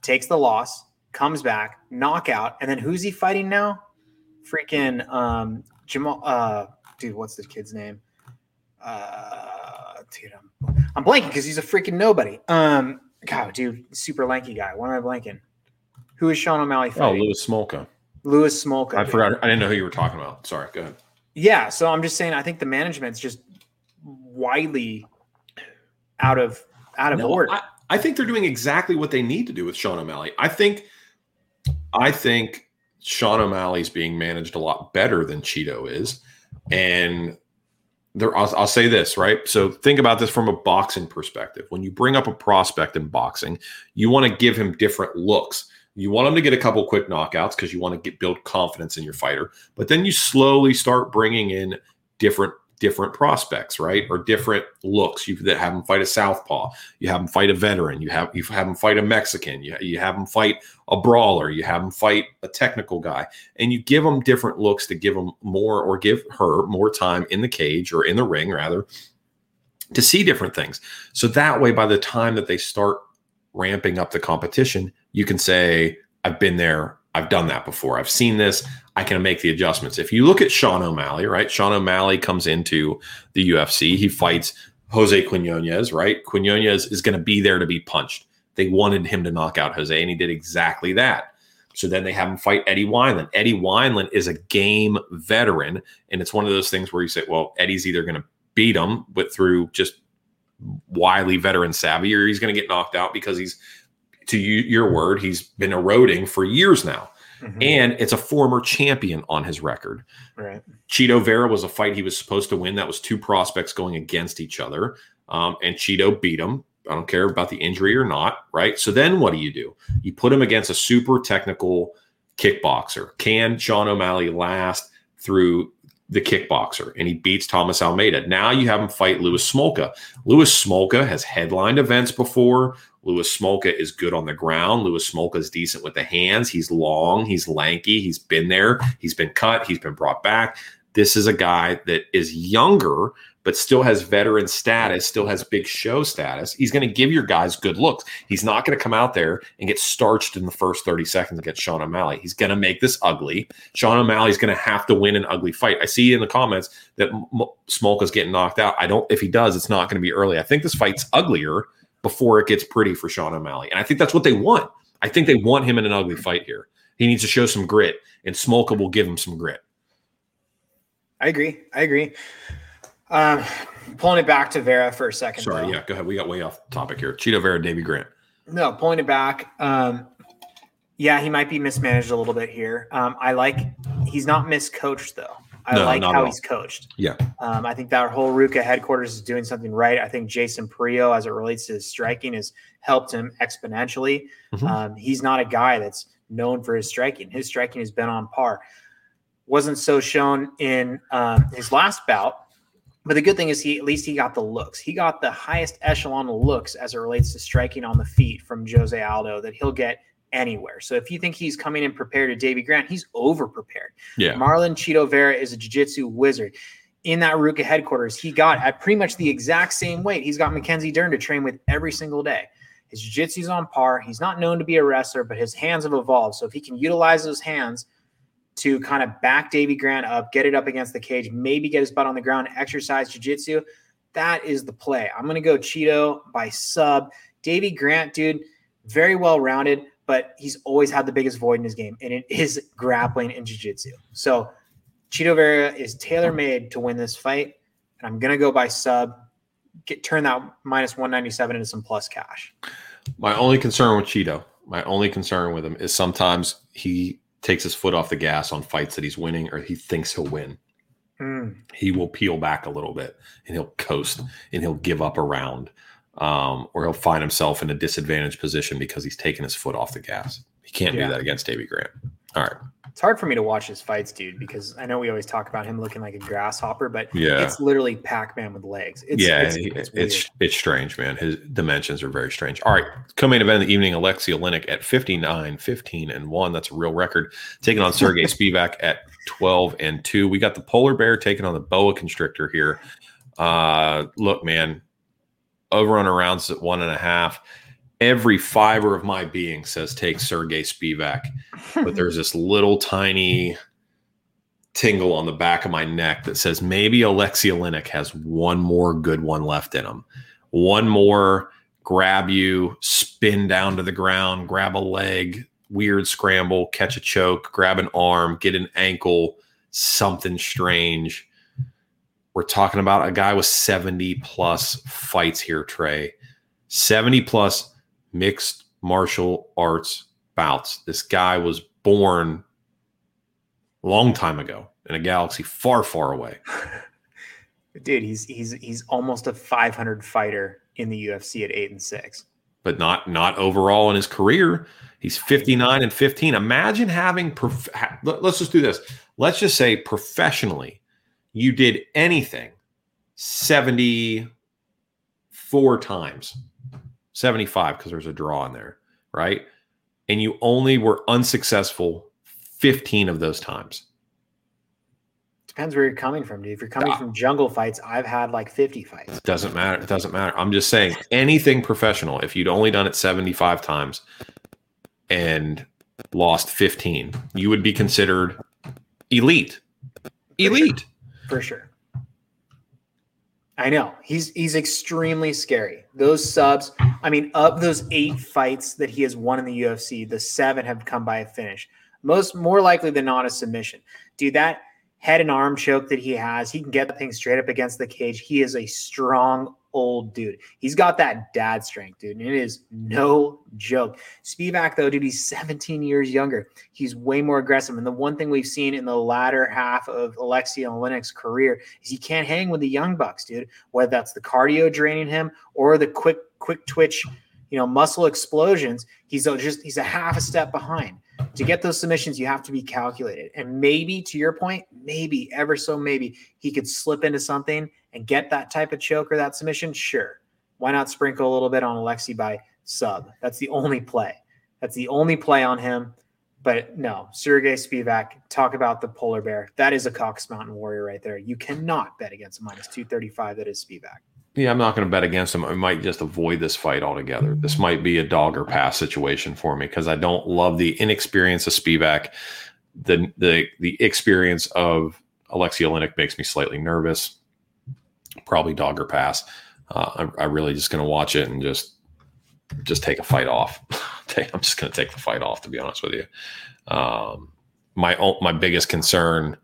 takes the loss, comes back, knockout, and then who's he fighting now? Freaking um Jamal uh dude, what's the kid's name? Uh dude, I'm, I'm blanking because he's a freaking nobody. Um God, dude, super lanky guy. Why am I blanking? Who is Sean O'Malley Oh, fighting? Louis Smolka. Louis Smolka. I dude. forgot. I didn't know who you were talking about. Sorry. Go ahead. Yeah, so I'm just saying I think the management's just widely out of out of No, order. I, I think they're doing exactly what they need to do with Sean O'Malley. I think, I think Sean O'Malley's being managed a lot better than Chito is, and there. I'll, I'll say this right. So think about this from a boxing perspective. When you bring up a prospect in boxing, you want to give him different looks. You want him to get a couple quick knockouts because you want to get build confidence in your fighter. But then you slowly start bringing in different different prospects, right? Or different looks. You that have them fight a southpaw. You have them fight a veteran. You have you have them fight a Mexican. You, you have them fight a brawler. You have them fight a technical guy, and you give them different looks to give them more or give her more time in the cage or in the ring rather to see different things. So that way, by the time that they start ramping up the competition, you can say, "I've been there. I've done that before. I've seen this. I can make the adjustments. If you look at Sean O'Malley, right? Sean O'Malley comes into the UFC. He fights Jose Quinones, right? Quinones is going to be there to be punched. They wanted him to knock out Jose, and he did exactly that. So then they have him fight Eddie Wineland. Eddie Wineland is a game veteran, and it's one of those things where you say, well, Eddie's either going to beat him but through just wily veteran savvy, or he's going to get knocked out because he's, to your word, he's been eroding for years now. Mm-hmm. And it's a former champion on his record. Right. Chito Vera was a fight he was supposed to win. That was two prospects going against each other. Um, and Chito beat him. I don't care about the injury or not. Right. So then what do you do? You put him against a super technical kickboxer. Can Sean O'Malley last through the kickboxer and he beats Thomas Almeida. Now you have him fight Louis Smolka. Louis Smolka has headlined events before. Louis Smolka is good on the ground. Louis Smolka is decent with the hands. He's long, he's lanky, he's been there, he's been cut, he's been brought back. This is a guy that is younger, but still has veteran status, still has big show status. He's going to give your guys good looks. He's not going to come out there and get starched in the first 30 seconds against Sean O'Malley. He's going to make this ugly. Sean O'Malley's going to have to win an ugly fight. I see in the comments that Smolka's getting knocked out. I don't, if he does, it's not going to be early. I think this fight's uglier before it gets pretty for Sean O'Malley. And I think that's what they want. I think they want him in an ugly fight here. He needs to show some grit, and Smolka will give him some grit. I agree. I agree. Um, pulling it back to Vera for a second. Sorry, though. yeah, go ahead. We got way off topic here. Chito Vera, Davey Grant. No, pulling it back. Um, yeah, he might be mismanaged a little bit here. Um, I like he's not miscoached though. I no, like how he's coached. Yeah. Um, I think that whole RVCA headquarters is doing something right. I think Jason Parillo, as it relates to his striking, has helped him exponentially. Mm-hmm. Um, he's not a guy that's known for his striking. His striking has been on par. Wasn't so shown in um, his last bout, but the good thing is he at least he got the looks. He got the highest echelon of looks as it relates to striking on the feet from Jose Aldo that he'll get anywhere. So if you think he's coming in prepared to Davey Grant, he's over prepared. Yeah. Marlon Chito Vera is a jiu-jitsu wizard. In that RVCA headquarters, he got at pretty much the exact same weight. He's got Mackenzie Dern to train with every single day. His jiu-jitsu's on par. He's not known to be a wrestler, but his hands have evolved. So if he can utilize those hands to kind of back Davey Grant up, get it up against the cage, maybe get his butt on the ground, exercise jiu-jitsu, that is the play. I'm going to go Chito by sub. Davey Grant, dude, very well rounded but he's always had the biggest void in his game, and it is grappling and jiu-jitsu. So Chito Vera is tailor-made to win this fight, and I'm gonna go by sub. Get turn that minus 197 into some plus cash. My only concern with Chito, my only concern with him is sometimes he takes his foot off the gas on fights that he's winning or he thinks he'll win. Mm. He will peel back a little bit and he'll coast and he'll give up a round um, or he'll find himself in a disadvantaged position because he's taken his foot off the gas. He can't yeah. do that against Davey Grant. All right. It's hard for me to watch his fights, dude, because I know we always talk about him looking like a grasshopper, but yeah, it's literally Pac-Man with legs. It's, yeah, it's it's, it's, it's strange, man. His dimensions are very strange. All right, co-main event of the evening: Alexei Oleinik at 59, 15 and one. That's a real record. Taking on Sergey Spivak at 12 and two. We got the polar bear taking on the boa constrictor here. Uh, look, man, over on rounds at one and a half. Every fiber of my being says take Sergey Spivak, but there's this little tiny tingle on the back of my neck that says maybe Alexei Oleinik has one more good one left in him. One more grab you, spin down to the ground, grab a leg, weird scramble, catch a choke, grab an arm, get an ankle, something strange we're talking about a guy with 70 plus fights here, Trey. 70 plus mixed martial arts bouts. This guy was born a long time ago in a galaxy far, far away. Dude, he's he's he's almost a 500 fighter in the UFC at eight and six. but not not overall in his career. He's 59 and 15. Imagine having prof- let's just do this. Let's just say professionally you did anything 74 times. 75 because there's a draw in there, right? And you only were unsuccessful 15 of those times. Depends where you're coming from, dude. If you're coming from jungle fights, I've had like 50 fights. It doesn't matter. It doesn't matter. I'm just saying anything professional, if you'd only done it 75 times and lost 15, you would be considered elite. Elite. For sure. I know. He's he's extremely scary. Those subs, I mean, of those eight fights that he has won in the UFC, the seven have come by a finish. Most more likely than not a submission. Dude, that head and arm choke that he has, he can get the thing straight up against the cage. He is a strong old dude. He's got that dad strength, dude. And it is no joke. Spivak, though, dude, he's 17 years younger. He's way more aggressive. And the one thing we've seen in the latter half of Alexei Oleinik's career is he can't hang with the young bucks, dude. Whether that's the cardio draining him or the quick, quick twitch, you know, muscle explosions, he's just he's a half a step behind to get those submissions, you have to be calculated. And maybe to your point, maybe ever so maybe he could slip into something and get that type of choke or that submission. Sure. Why not sprinkle a little bit on Alexi by sub? That's the only play. That's the only play on him. But no, Sergey Spivak, talk about the polar bear. That is a Caucasus Mountain warrior right there. You cannot bet against minus 235 that is Spivak. Yeah, I'm not going to bet against him. I might just avoid this fight altogether. This might be a dog or pass situation for me because I don't love the inexperience of Spivak. The the the experience of Alexei Oleinik makes me slightly nervous. Probably dog or pass. Uh, I, I really just going to watch it and just just take a fight off. I'm just going to take the fight off. To be honest with you, um, my my biggest concern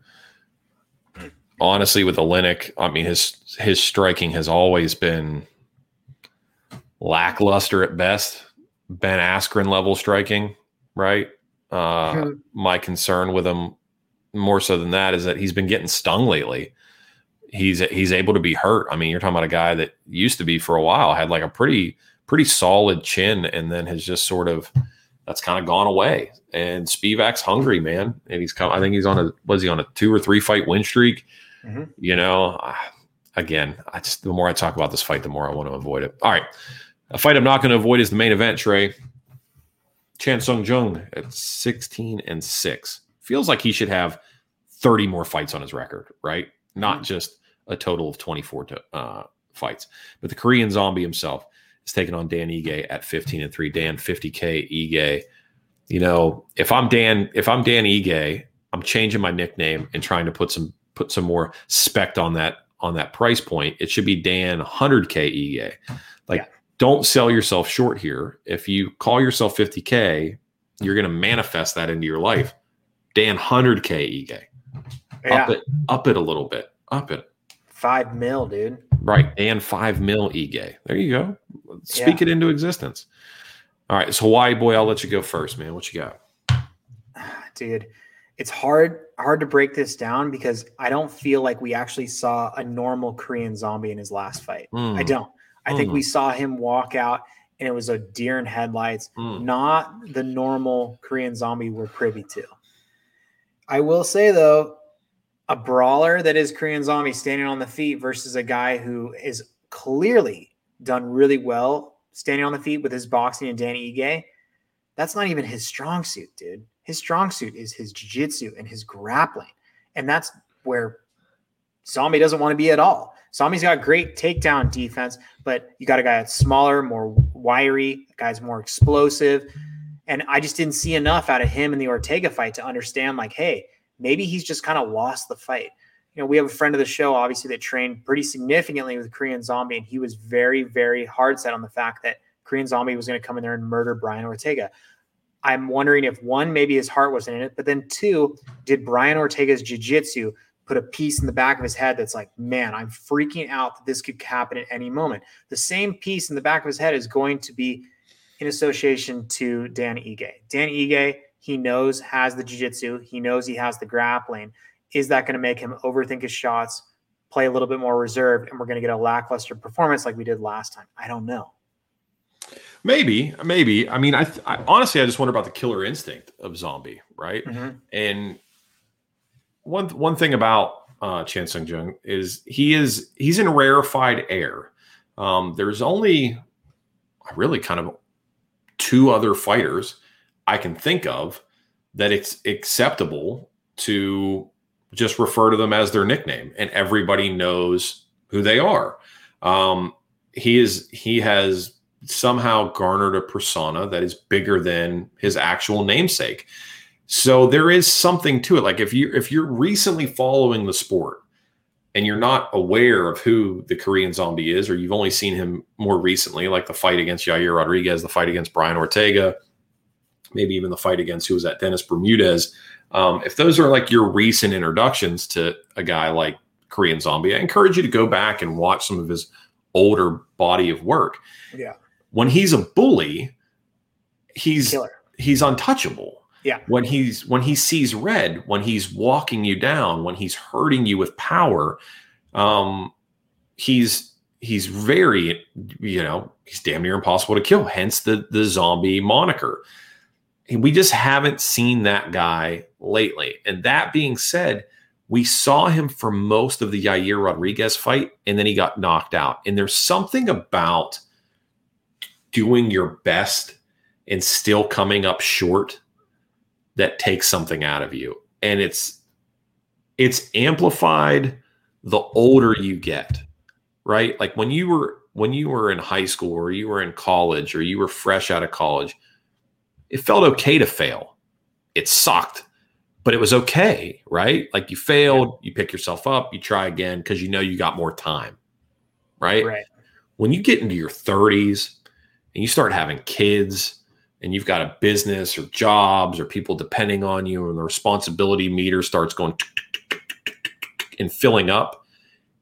honestly, with Oleinik, I mean his his striking has always been lackluster at best. Ben Askren level striking, right? Uh, mm-hmm. My concern with him, more so than that, is that he's been getting stung lately. He's he's able to be hurt. I mean, you're talking about a guy that used to be for a while had like a pretty pretty solid chin, and then has just sort of that's kind of gone away. And Spivak's hungry, man, and he's come. I think he's on a was he on a two or three fight win streak. Mm-hmm. You know, again, I just the more I talk about this fight, the more I want to avoid it. All right, a fight I'm not going to avoid is the main event. Trey Chan Sung Jung at 16 and six feels like he should have 30 more fights on his record, right? Not mm-hmm. just a total of 24 to, uh, fights. But the Korean Zombie himself is taking on Dan Ige at 15 and three. Dan 50k Ige. You know, if I'm Dan, if I'm Dan Ige, I'm changing my nickname and trying to put some put some more spec on that on that price point, it should be Dan 100K Ige. Like, yeah. don't sell yourself short here. If you call yourself 50K, you're going to manifest that into your life. Dan 100K Ige. Yeah. Up it, up it a little bit. Up it. Five mil, dude. Right. and five mil Ige. There you go. Speak yeah. it into existence. All right. So Hawaii boy, I'll let you go first, man. What you got? Dude it's hard hard to break this down because I don't feel like we actually saw a normal Korean zombie in his last fight. Mm. I don't. I mm. think we saw him walk out and it was a deer in headlights, mm. not the normal Korean zombie we're privy to. I will say though, a brawler that is Korean zombie standing on the feet versus a guy who is clearly done really well standing on the feet with his boxing and Danny Ige. That's not even his strong suit, dude. His strong suit is his jiu-jitsu and his grappling. And that's where Zombie doesn't want to be at all. Zombie's got great takedown defense, but you got a guy that's smaller, more wiry, guy's more explosive. And I just didn't see enough out of him in the Ortega fight to understand, like, hey, maybe he's just kind of lost the fight. You know, we have a friend of the show, obviously, that trained pretty significantly with Korean Zombie, and he was very, very hard set on the fact that Korean Zombie was going to come in there and murder Brian Ortega. I'm wondering if one, maybe his heart wasn't in it, but then two, did Brian Ortega's jiu-jitsu put a piece in the back of his head that's like, man, I'm freaking out that this could happen at any moment. The same piece in the back of his head is going to be in association to Dan Ige. Dan Ige, he knows has the jiu-jitsu, he knows he has the grappling. Is that going to make him overthink his shots, play a little bit more reserved, and we're going to get a lackluster performance like we did last time? I don't know. Maybe, maybe. I mean, I, th- I honestly, I just wonder about the killer instinct of zombie, right? Mhm. And one one thing about uh, Chan Sung Jung is he is he's in rarefied air. Um, there's only really kind of two other fighters I can think of that it's acceptable to just refer to them as their nickname, and everybody knows who they are. Um, he is he has somehow garnered a persona that is bigger than his actual namesake. So there is something to it. Like if you if you're recently following the sport and you're not aware of who the Korean zombie is, or you've only seen him more recently, like the fight against Yair Rodriguez, the fight against Brian Ortega, maybe even the fight against who was that Dennis Bermudez. Um, if those are like your recent introductions to a guy like Korean Zombie, I encourage you to go back and watch some of his older body of work. Yeah. When he's a bully, he's Killer. he's untouchable. Yeah. When he's when he sees red, when he's walking you down, when he's hurting you with power, um, he's he's very you know he's damn near impossible to kill. Hence the the zombie moniker. We just haven't seen that guy lately. And that being said, we saw him for most of the Yair Rodriguez fight, and then he got knocked out. And there's something about doing your best and still coming up short that takes something out of you. And it's it's amplified the older you get. Right? Like when you were when you were in high school or you were in college or you were fresh out of college, it felt okay to fail. It sucked, but it was okay, right? Like you failed, you pick yourself up, you try again because you know you got more time, right? Right. When you get into your 30s and you start having kids and you've got a business or jobs or people depending on you and the responsibility meter starts going and filling up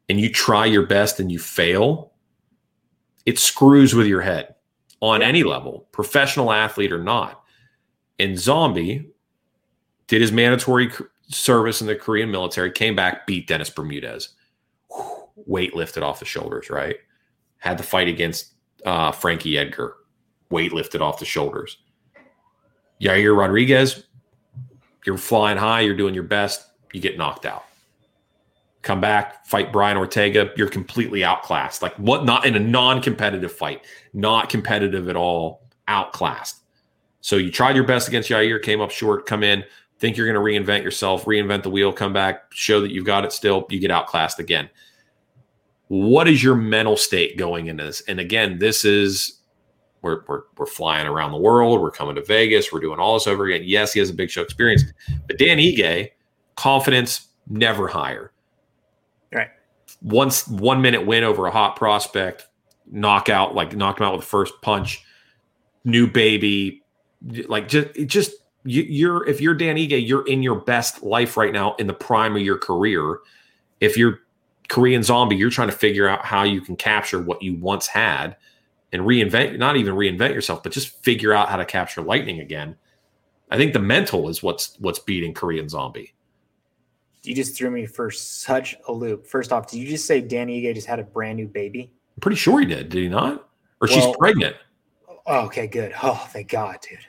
and you try your best and you fail, it screws with your head on any level, professional athlete or not. And Zombie did his mandatory service in the Korean military, came back, beat Dennis Bermudez. Weight lifted off the shoulders, right? Had the fight against uh, Frankie Edgar, weight lifted off the shoulders. Yair Rodriguez, you're flying high, you're doing your best, you get knocked out. Come back, fight Brian Ortega, you're completely outclassed. Like what not in a non-competitive fight, not competitive at all, outclassed. So you tried your best against Yair, came up short, come in, think you're going to reinvent yourself, reinvent the wheel, come back, show that you've got it still, you get outclassed again. What is your mental state going into this? And again, this is we're, we're, we're flying around the world. We're coming to Vegas. We're doing all this over again. Yes, he has a big show experience, but Dan Ige, confidence never higher. Right. Once one minute win over a hot prospect, knockout, like knocked him out with the first punch, new baby, like just just you, you're if you're Dan Ige, you're in your best life right now in the prime of your career. If you're Korean zombie, you're trying to figure out how you can capture what you once had and reinvent not even reinvent yourself but just figure out how to capture lightning again i think the mental is what's what's beating korean zombie You just threw me for such a loop. First off, did you just say Danny Ige just had a brand new baby? i'm pretty sure he did did he not or she's pregnant Oh, okay, good. Oh, thank God, dude.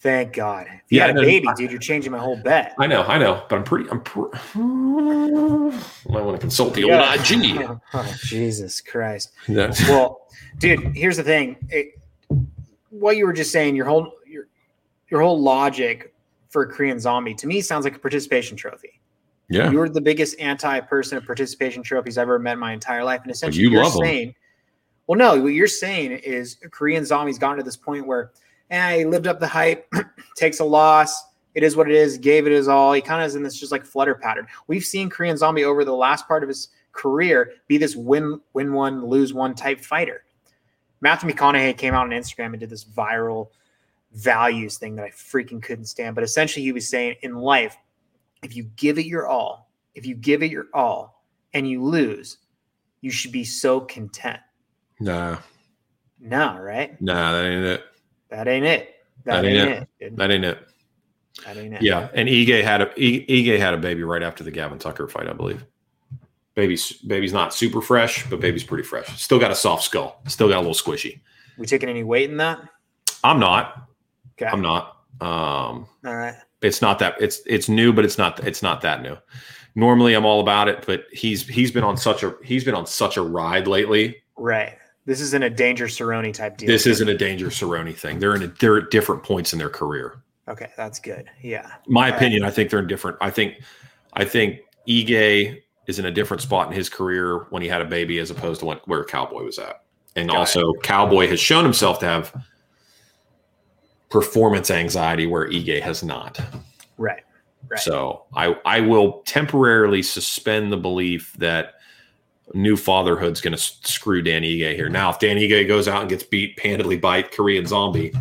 Thank God. If you Yeah, had I a baby, dude, you're changing my whole bet. i know i know but i'm pretty i'm pre- might want to consult the Yeah. old ig Oh, Jesus Christ. Yeah. Well, dude, here's the thing. It, what you were just saying, your whole your your whole logic for a Korean zombie to me sounds like a participation trophy. yeah You're the biggest anti-person of participation trophies I've ever met in my entire life. And essentially, you you are saying, well, no, what you're saying is a Korean zombie's gotten to this point where, eh, he lived up the hype, takes a loss. It is what it is. Gave it his all. He kind of is in this just like flutter pattern. We've seen Korean zombie over the last part of his career be this win win one lose one type fighter. Matthew McConaughey came out on Instagram and did this viral values thing that I freaking couldn't stand. But essentially, he was saying in life, if you give it your all, if you give it your all and you lose, you should be so content. nah No, right? nah that ain't it That ain't it. That, That ain't, ain't it. dude. that ain't it That ain't it. yeah and ige had a ige had a baby right after the gavin tucker fight i believe baby's baby's not super fresh but baby's pretty fresh still got a soft skull still got a little squishy We taking any weight in that? I'm not. Okay. I'm not. Um, All right. it's not that it's it's new, but it's not it's not that new. Normally, I'm all about it, but he's he's been on such a he's been on such a ride lately. Right. This isn't a danger Cerrone type deal. This isn't a danger Cerrone thing. They're in a, they're at different points in their career. Okay, that's good. Yeah. My All right. opinion, I think they're in different. I think I think Ige is in a different spot in his career when he had a baby as opposed to when, where Cowboy was at. And Got it. also, Cowboy has shown himself to have performance anxiety where Ige has not. Right. Right. So I I will temporarily suspend the belief that new fatherhood's going to screw Dan Ige here. Now, if Dan Ige goes out and gets beat handedly by Korean Zombie,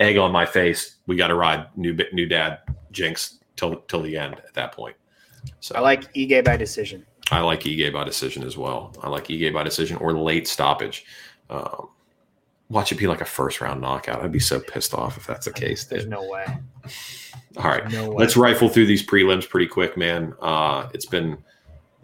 egg on my face. We got to ride new new dad Jinx till till the end. At that point, so I like Ige by decision. I like Ige by decision as well. I like Ige by decision or late stoppage. Um, watch it be like a first round knockout. I'd be so pissed off if that's the case. There's dude. no way. All right. No way. Let's rifle through these prelims pretty quick, man. Uh, it's been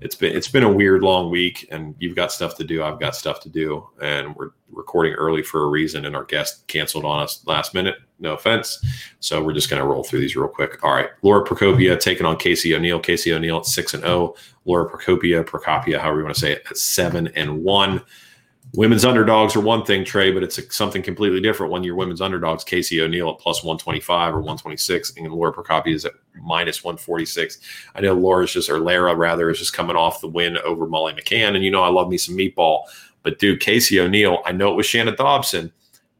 it's been it's been a weird long week, and you've got stuff to do. I've got stuff to do, and we're recording early for a reason. And our guest canceled on us last minute. No offense. So we're just going to roll through these real quick. All right, Laura Procopia taking on Casey O'Neill. Casey O'Neill at six and zero. Laura Procopia, Procopia, however you want to say it, at seven and one. Women's underdogs are one thing, Trey, but it's something completely different when your women's underdogs, Casey O'Neill at plus 125 or 126, and Laura Procopia is at minus 146. I know Laura's just, or Lara rather, is just coming off the win over Molly McCann. And you know, I love me some meatball. But dude, Casey O'Neill, I know it was Shannon Dobson,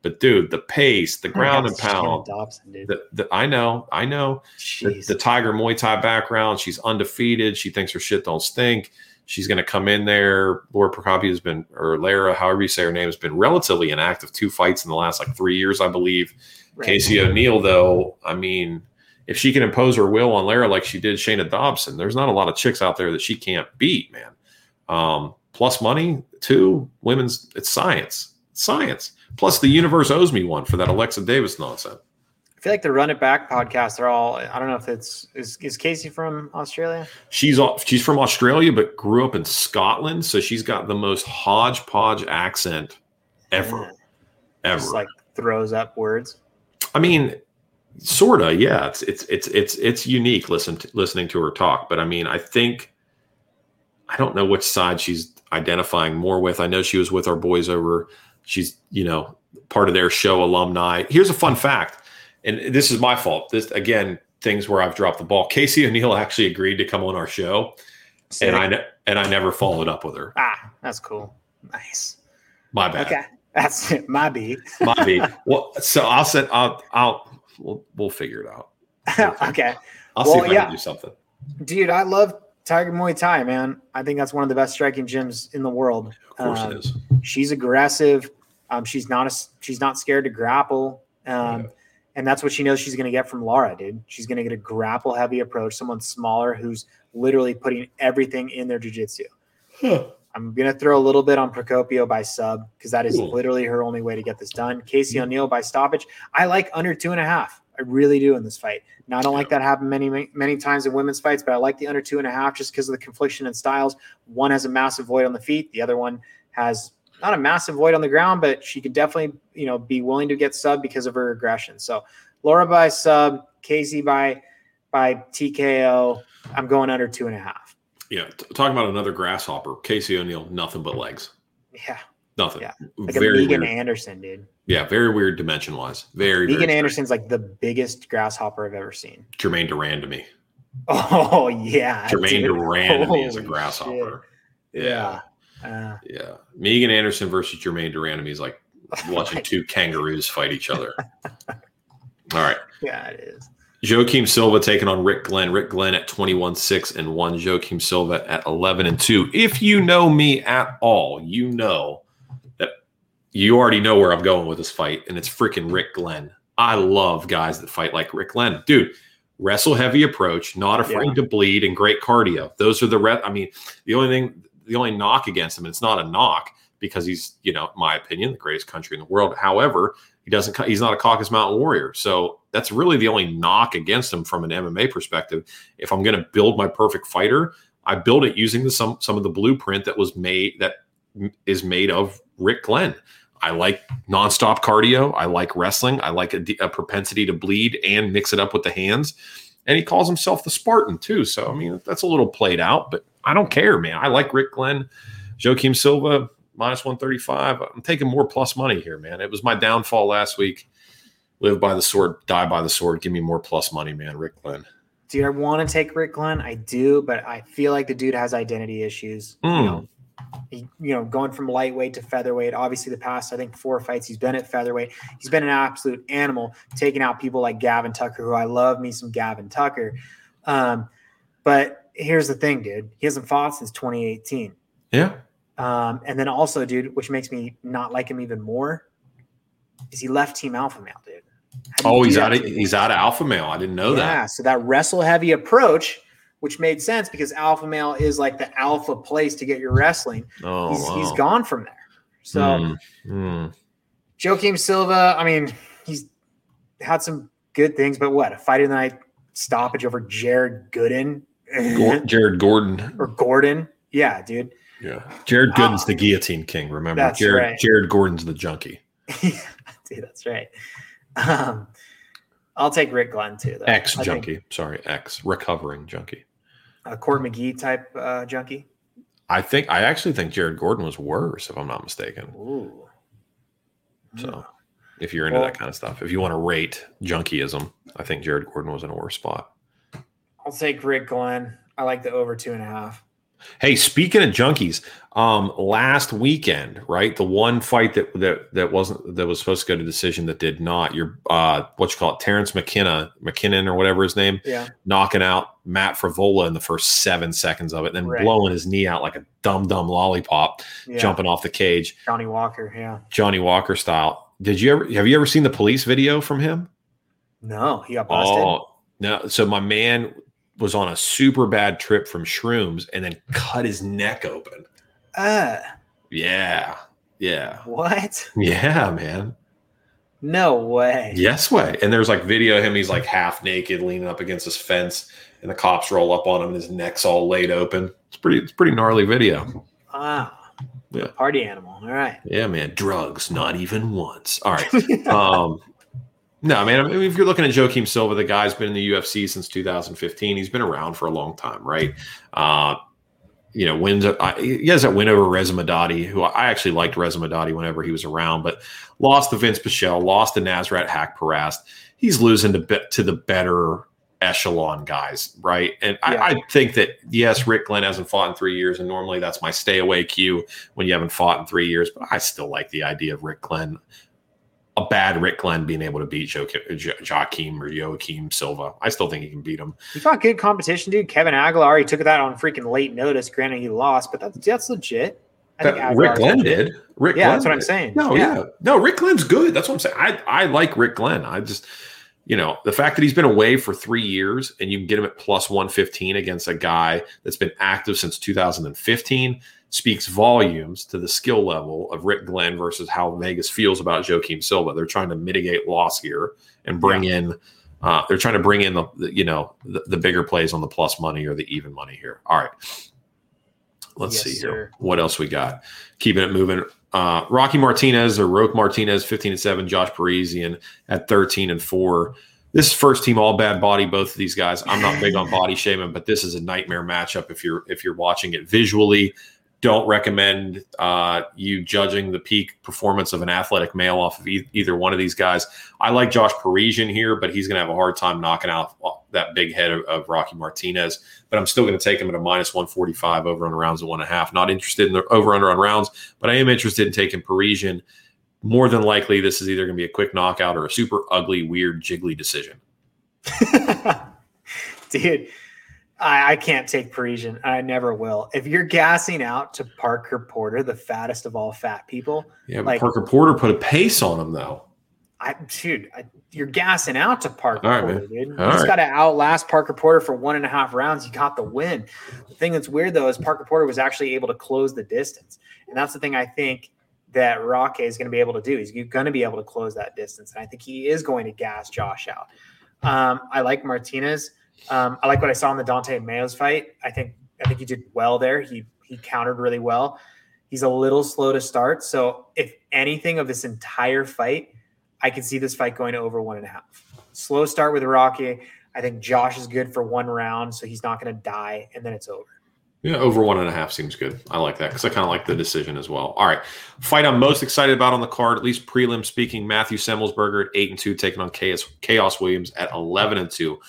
but dude, the pace, the ground and pound, Dobson, dude. the, the, I know, I know the, the Tiger Muay Thai background. She's undefeated. She thinks her shit don't stink. She's going to come in there. Laura Procopia has been, or Lara, however you say her name, has been relatively inactive. Two fights in the last like three years, I believe. Right. Casey O'Neill, though, I mean, if she can impose her will on Lara like she did Shayna Dobson, there's not a lot of chicks out there that she can't beat, man. Um, plus money, too. Women's, it's science. It's science. Plus, the universe owes me one for that Alexis Davis nonsense. I feel like the Run It Back podcast. They're all. I don't know if it's is is Casey from Australia. She's au- she's from Australia, but grew up in Scotland, so she's got the most hodgepodge accent ever, Yeah. ever. Just like throws up words. I mean, sorta, yeah. It's it's it's it's it's unique. Listen, to, listening to her talk, but I mean, I think I don't know which side she's identifying more with. I know she was with our boys over. She's you know part of their show alumni. Here's a fun fact, and this is my fault. This again, things where I've dropped the ball. Casey O'Neill actually agreed to come on our show, and I ne- and I never followed up with her. ah, that's cool. Nice. My bad. Okay, that's it. My B. My B. Well, so I'll set. I'll. I'll. We'll, we'll figure it out. okay, I'll Well, see if I yeah. can do something. dude, I love Tiger Muay Thai, man. I think that's one of the best striking gyms in the world. Of course Um, it is. She's aggressive. Um, she's not a, she's not scared to grapple. Um, Yeah. And that's what she knows she's going to get from Laura, dude. She's going to get a grapple heavy approach, someone smaller who's literally putting everything in their jujitsu. I'm going to throw a little bit on Procopio by sub because that is Cool. literally her only way to get this done. Casey O'Neill by stoppage. I like under two and a half. I really do in this fight. Now, I don't like that happen many, many, many times in women's fights, but I like the under two and a half just because of the confliction in styles. One has a massive void on the feet. The other one has not a massive void on the ground, but she could definitely, you know, be willing to get sub because of her aggression. So Laura by sub, Casey by by TKO. I'm going under two and a half. Yeah, t- talking about another grasshopper, Casey O'Neill, nothing but legs, Yeah, nothing. Yeah, like a very Megan weird. Anderson, dude. Yeah, very weird dimension wise. Very Megan very Anderson's like the biggest grasshopper I've ever seen. Germaine de Randamie. Oh yeah, Germaine dude. de Randamie is a grasshopper. shit. Yeah, Uh, yeah. Megan Anderson versus Germaine me is like watching two kangaroos fight each other. All right. yeah, it is. Joaquim Silva taking on Rick Glenn. Rick Glenn at 21 6 and 1. Joaquim Silva at 11 and 2. If you know me at all, you know that you already know where I'm going with this fight, and it's freaking Rick Glenn. I love guys that fight like Rick Glenn. Dude, wrestle heavy approach, not afraid Yeah. to bleed, and great cardio. Those are the re- I mean, the only thing, the only knock against him, and it's not a knock because he's, you know, my opinion, the greatest country in the world. However, he doesn't. He's not a Caucasus Mountain warrior, so that's really the only knock against him from an MMA perspective. If I'm going to build my perfect fighter, I build it using the, some some of the blueprint that was made that is made of Rick Glenn. I like nonstop cardio. I like wrestling. I like a propensity to bleed and mix it up with the hands. And he calls himself the Spartan too. So I mean, that's a little played out, but I don't care, man. I like Rick Glenn, Joaquim Silva minus one thirty five. I'm taking more plus money here, man. It was my downfall last week. Live by the sword, die by the sword. Give me more plus money, man. Rick Glenn. Do I want to take Rick Glenn? I do, but I feel like the dude has identity issues. Mm. You know, he, you know, going from lightweight to featherweight. Obviously, the past I think four fights he's been at featherweight. He's been an absolute animal, taking out people like Gavin Tucker, who I love me some Gavin Tucker. Um, but here's the thing, dude. He hasn't fought since 2018. Yeah. Um, and then also, dude, which makes me not like him even more, is he left Team Alpha Male, dude. How do you Oh, he's out of he's out of alpha male. I didn't know yeah, that. so that wrestle heavy approach, which made sense because alpha male is like the alpha place to get your wrestling. Oh, he's, wow. he's gone from there. So Mm, mm. Joaquim Silva, I mean, he's had some good things, but what a fight of the night stoppage over Jared Gooden Gor- Jared Gordon. or Gordon. Yeah, dude. Yeah. Jared Gooden's the guillotine king. Remember, That's Jared right. Jared Gordon's the junkie. dude, that's right. Um, I'll take Rick Glenn too. Though. Ex junkie. Sorry, ex recovering junkie. A Court McGee type uh, junkie. I think I actually think Jared Gordon was worse, if I'm not mistaken. Ooh. So if you're into Well- that kind of stuff, if you want to rate junkieism, I think Jared Gordon was in a worse spot. I'll take Rick Glenn. I like the over two and a half. Hey, speaking of junkies, um, last weekend, right? The one fight that that that wasn't that was supposed to go to decision that did not. Your uh, what you call it, Terrence McKenna, McKinnon or whatever his name, Yeah. knocking out Matt Frevola in the first seven seconds of it, and then Right. blowing his knee out like a dumb dumb lollipop, yeah. jumping off the cage, Johnny Walker. Yeah. Johnny Walker style. Did you ever have you ever seen the police video from him? No, he got busted. Oh no! So my man was on a super bad trip from shrooms and then cut his neck open. Uh, Yeah, yeah, what? yeah, man. No way. Yes way. And there's like video of him. He's like half naked, leaning up against his fence, and the cops roll up on him, and his neck's all laid open. It's pretty. It's pretty gnarly video. Wow. Yeah. Party animal. All right. Yeah, man. Drugs, not even once. All right. um, no, man. I mean, if you're looking at Joaquim Silva, the guy's been in the UFC since 2015. He's been around for a long time, right? Uh, you know, wins. I, he has that win over Reza Madadi, who I actually liked Reza Madadi whenever he was around, but lost to Vince Pichel, lost to Nasrat Haqparast. He's losing to be- to the better echelon guys, right? And Yeah. I, I think that yes, Rick Glenn hasn't fought in three years, and normally that's my stay away cue when you haven't fought in three years. But I still like the idea of Rick Glenn, a bad Rick Glenn being able to beat jo- jo- Joaquim or Joaquim Silva. I still think he can beat him. He fought good competition, dude. Kevin Aguilar, he took that on freaking late notice. Granted, he lost, but that's that's legit. I think Rick Glenn did. Rick Yeah, Glenn that's what I'm saying. No, Yeah. yeah. No, Rick Glenn's good. That's what I'm saying. I, I like Rick Glenn. I just, you know, the fact that he's been away for three years and you can get him at plus 115 against a guy that's been active since 2015 speaks volumes to the skill level of Rick Glenn versus how Vegas feels about Joaquim Silva. They're trying to mitigate loss here and bring in, uh, they're trying to bring in the, the you know, the, the bigger plays on the plus money or the even money here. All right. Let's Yes, see sir. here. What else we got? Keeping it moving. Uh, Rocky Martinez or Roque Martinez, 15 and 7, Josh Parisian at 13 and 4. This is first team all bad body, both of these guys. I'm not big on body shaming, but this is a nightmare matchup if you're if you're watching it visually. Don't recommend uh, you judging the peak performance of an athletic male off of e- either one of these guys. I like Josh Parisian here, but he's going to have a hard time knocking out that big head of, of Rocky Martinez. But I'm still going to take him at a minus 145 over on rounds of one and a half. Not interested in the over under on rounds, but I am interested in taking Parisian. More than likely, this is either going to be a quick knockout or a super ugly, weird, jiggly decision. Dude, I, I can't take Parisian. I never will. If you're gassing out to Parker Porter, the fattest of all fat people, Yeah, Like- Parker Porter put a pace on him, though. I dude, I, you're gassing out to Parker right, Porter, dude. You just right. got to outlast Parker Porter for one and a half rounds. You got the win. The thing that's weird though is Parker Porter was actually able to close the distance, and that's the thing I think that Roque is going to be able to do. He's going to be able to close that distance, and I think he is going to gas Josh out. Um, I like Martinez. Um, I like what I saw in the Dante Mayo's fight. I think I think he did well there. He he countered really well. He's a little slow to start. So if anything of this entire fight, I can see this fight going to over one and a half. Slow start with Rocky. I think Josh is good for one round, so he's not going to die, and then it's over. Yeah, over one and a half seems good. I like that because I kind of like the decision as well. All right, fight I'm most excited about on the card, at least prelim speaking. Matthew Semelsberger at eight and two, taking on Khaos, Khaos Williams at eleven and two.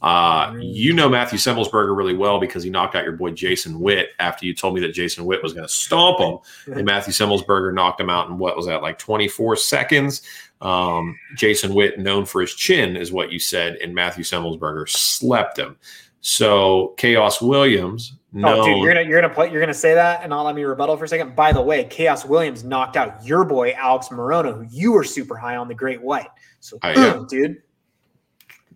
Uh, you know Matthew Semelsberger really well because he knocked out your boy Jason Witt after you told me that Jason Witt was going to stomp him, and Matthew Semelsberger knocked him out in what was that like 24 seconds. Um, Jason Witt, known for his chin, is what you said, and Matthew Semelsberger slept him. So Khaos Williams, no, oh, dude, you're gonna you're gonna play, you're gonna say that, and I'll let me rebuttal for a second. By the way, Khaos Williams knocked out your boy Alex Morono, who you were super high on the Great White. So, I boom, dude.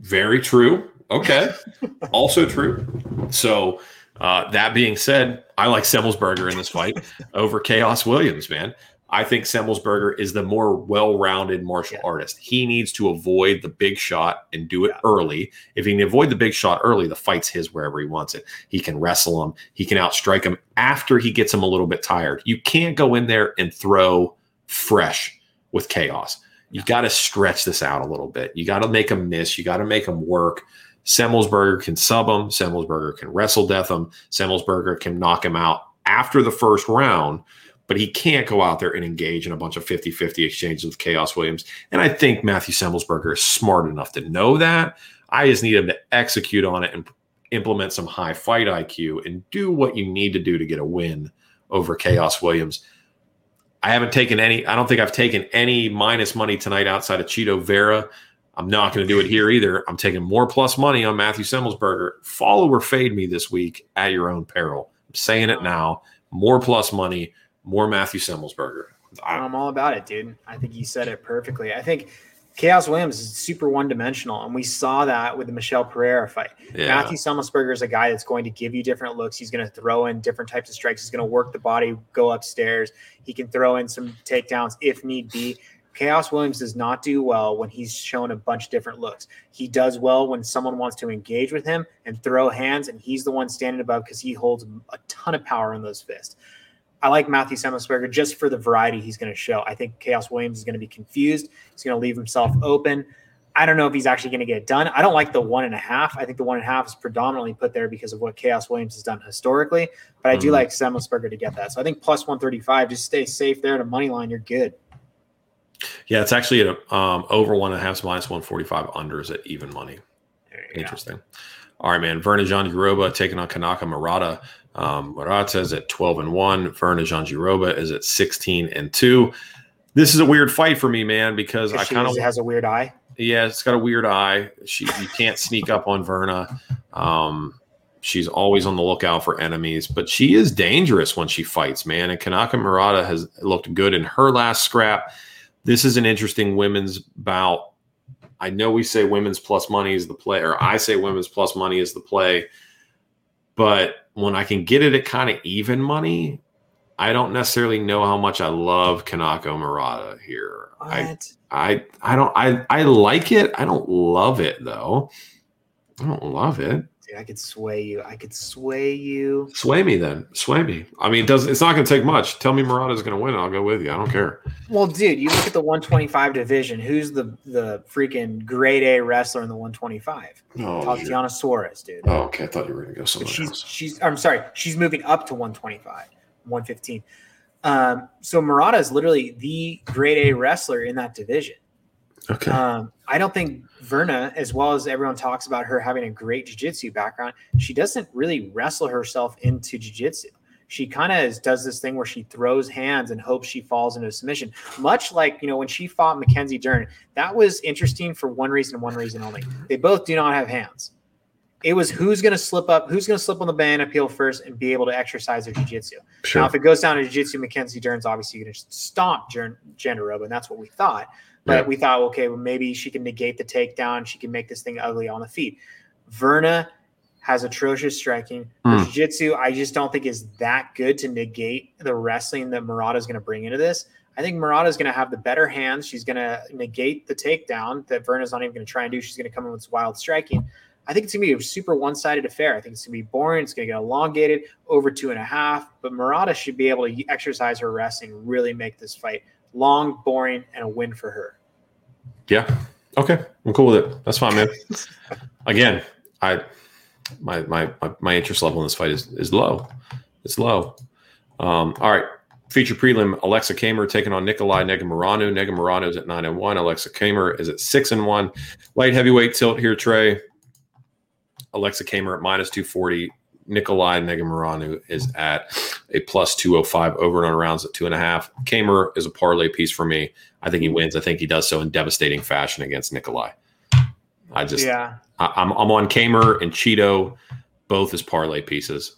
Very true. Okay. also true. So, uh, that being said, I like Semelsberger in this fight over Khaos Williams, man. I think Semelsberger is the more well-rounded martial Yeah. artist. He needs to avoid the big shot and do it Yeah. early. If he can avoid the big shot early, the fight's his wherever he wants it. He can wrestle him. He can outstrike him after he gets him a little bit tired. You can't go in there and throw fresh with chaos. You got to stretch this out a little bit. You got to make him miss. You got to make him work. Semelsberger can sub him. Semelsberger can wrestle death him. Semelsberger can knock him out after the first round, but he can't go out there and engage in a bunch of 50 50 exchanges with Khaos Williams. And I think Matthew Semelsberger is smart enough to know that. I just need him to execute on it and implement some high fight IQ and do what you need to do to get a win over Khaos Williams. I haven't taken any, I don't think I've taken any minus money tonight outside of Chito Vera. I'm not going to do it here either. I'm taking more plus money on Matthew Semelsberger. Follow or fade me this week at your own peril. I'm saying it now. More plus money, more Matthew Semelsberger. I, I'm all about it, dude. I think you said it perfectly. I think Khaos Williams is super one dimensional, and we saw that with the Michel Pereira fight. yeah. Matthew Semelsberger is a guy that's going to give you different looks. He's going to throw in different types of strikes. He's going to work the body, go upstairs. He can throw in some takedowns if need be. Khaos Williams does not do well when he's shown a bunch of different looks. He does well when someone wants to engage with him and throw hands, and he's the one standing above because he holds a ton of power in those fists. I like Matthew Semelsberger just for the variety he's going to show. I think Khaos Williams is going to be confused. He's going to leave himself open. I don't know if he's actually going to get it done. I don't like the one and a half. I think the one and a half is predominantly put there because of what Khaos Williams has done historically. But I do Mhm. like Semelsberger to get that. So I think plus 135, just stay safe there to money line. You're good. Yeah, it's actually at um, over one and a half minus 145 unders at even money. You go. Interesting. All right, man. Virna Jandiroba taking on Kanako Murata. Um, Murata is at 12 and 1. Virna Jandiroba is at 16 and 2. This is a weird fight for me, man, because I kind of has a weird eye. yeah, it's got a weird eye. She you can't sneak up on Virna. Um, she's always on the lookout for enemies, but she is dangerous when she fights, man. And Kanako Murata has looked good in her last scrap. This is an interesting women's bout. I know we say women's plus money is the play, or I say women's plus money is the play, but when I can get it at kind of even money, I don't necessarily know how much I love Kanako Murata here. I I I don't I I like it. I don't love it though. I don't love it. Dude, I could sway you. I could sway you. Sway me then. Sway me. I mean, it does it's not going to take much. Tell me Murata's going to win. I'll go with you. I don't care. Well, dude, you look at the 125 division. Who's the the freaking grade A wrestler in the 125? Oh, Tatiana Suarez, dude. oh okay. I thought you were going to go But somewhere she's else. she's I'm sorry, she's moving up to 125, 115. Um, so Murata is literally the grade A wrestler in that division. Okay. Um, I don't think Virna, as well as everyone talks about her having a great jiu-jitsu background, she doesn't really wrestle herself into jiu-jitsu. She kind of does this thing where she throws hands and hopes she falls into submission. Much like, you know, when she fought Mackenzie Dern, that was interesting for one reason and one reason only. They both do not have hands. It was who's going to slip up, who's going to slip on the banana peel first and be able to exercise their jiu-jitsu. Now, if it goes down to jiu-jitsu, Mackenzie Dern's obviously going to stomp Jen- Jandiroba, and that's what we thought. But Yeah. we thought, okay, well, maybe she can negate the takedown. She can make this thing ugly on the feet. Virna has atrocious striking. Her Hmm. jiu-jitsu, I just don't think is that good to negate the wrestling that Murata is going to bring into this. I think Murata is going to have the better hands. She's going to negate the takedown that Virna's not even going to try and do. She's going to come in with wild striking. I think it's going to be a super one-sided affair. I think it's going to be boring. It's going to get elongated over two and a half. But Murata should be able to exercise her wrestling, really make this fight long, boring, and a win for her. Yeah. Okay. I'm cool with it. That's fine, man. Again, I my, my my my interest level in this fight is is low. It's low. Um, all right. Feature prelim: Aleksa Camur taking on Nicolae. Negumereanu is at nine and one. Aleksa Camur is at six and one. Light heavyweight tilt here, Trey. Aleksa Camur at minus two forty. Nicolae Negumereanu is at a plus 205 over and on rounds at two and a half. Camur is a parlay piece for me. I think he wins. I think he does so in devastating fashion against Nicolae. I just, Yeah. I, I'm, I'm on Camur and Chito, both as parlay pieces.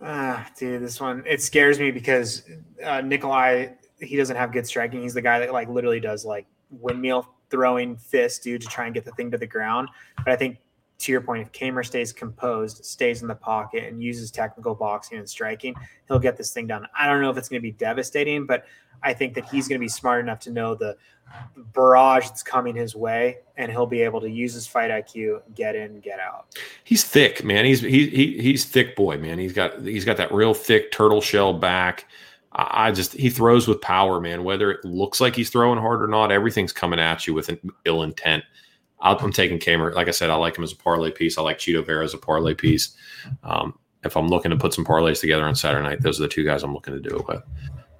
Ah, dude, this one it scares me because uh, Nicolae he doesn't have good striking. He's the guy that like literally does like windmill throwing fists, dude, to try and get the thing to the ground. But I think to your point, if Camur stays composed, stays in the pocket, and uses technical boxing and striking, he'll get this thing done. I don't know if it's going to be devastating, but I think that he's going to be smart enough to know the barrage that's coming his way, and he'll be able to use his fight IQ, get in, get out. He's thick, man. He's he, he he's thick boy, man. He's got he's got that real thick turtle shell back. I I just he throws with power, man. Whether it looks like he's throwing hard or not, everything's coming at you with an ill intent. I'll- I'm taking Camur. Like I said, I like him as a parlay piece. I like Chito Vera as a parlay piece. Um, if I'm looking to put some parlays together on Saturday night, those are the two guys I'm looking to do it with,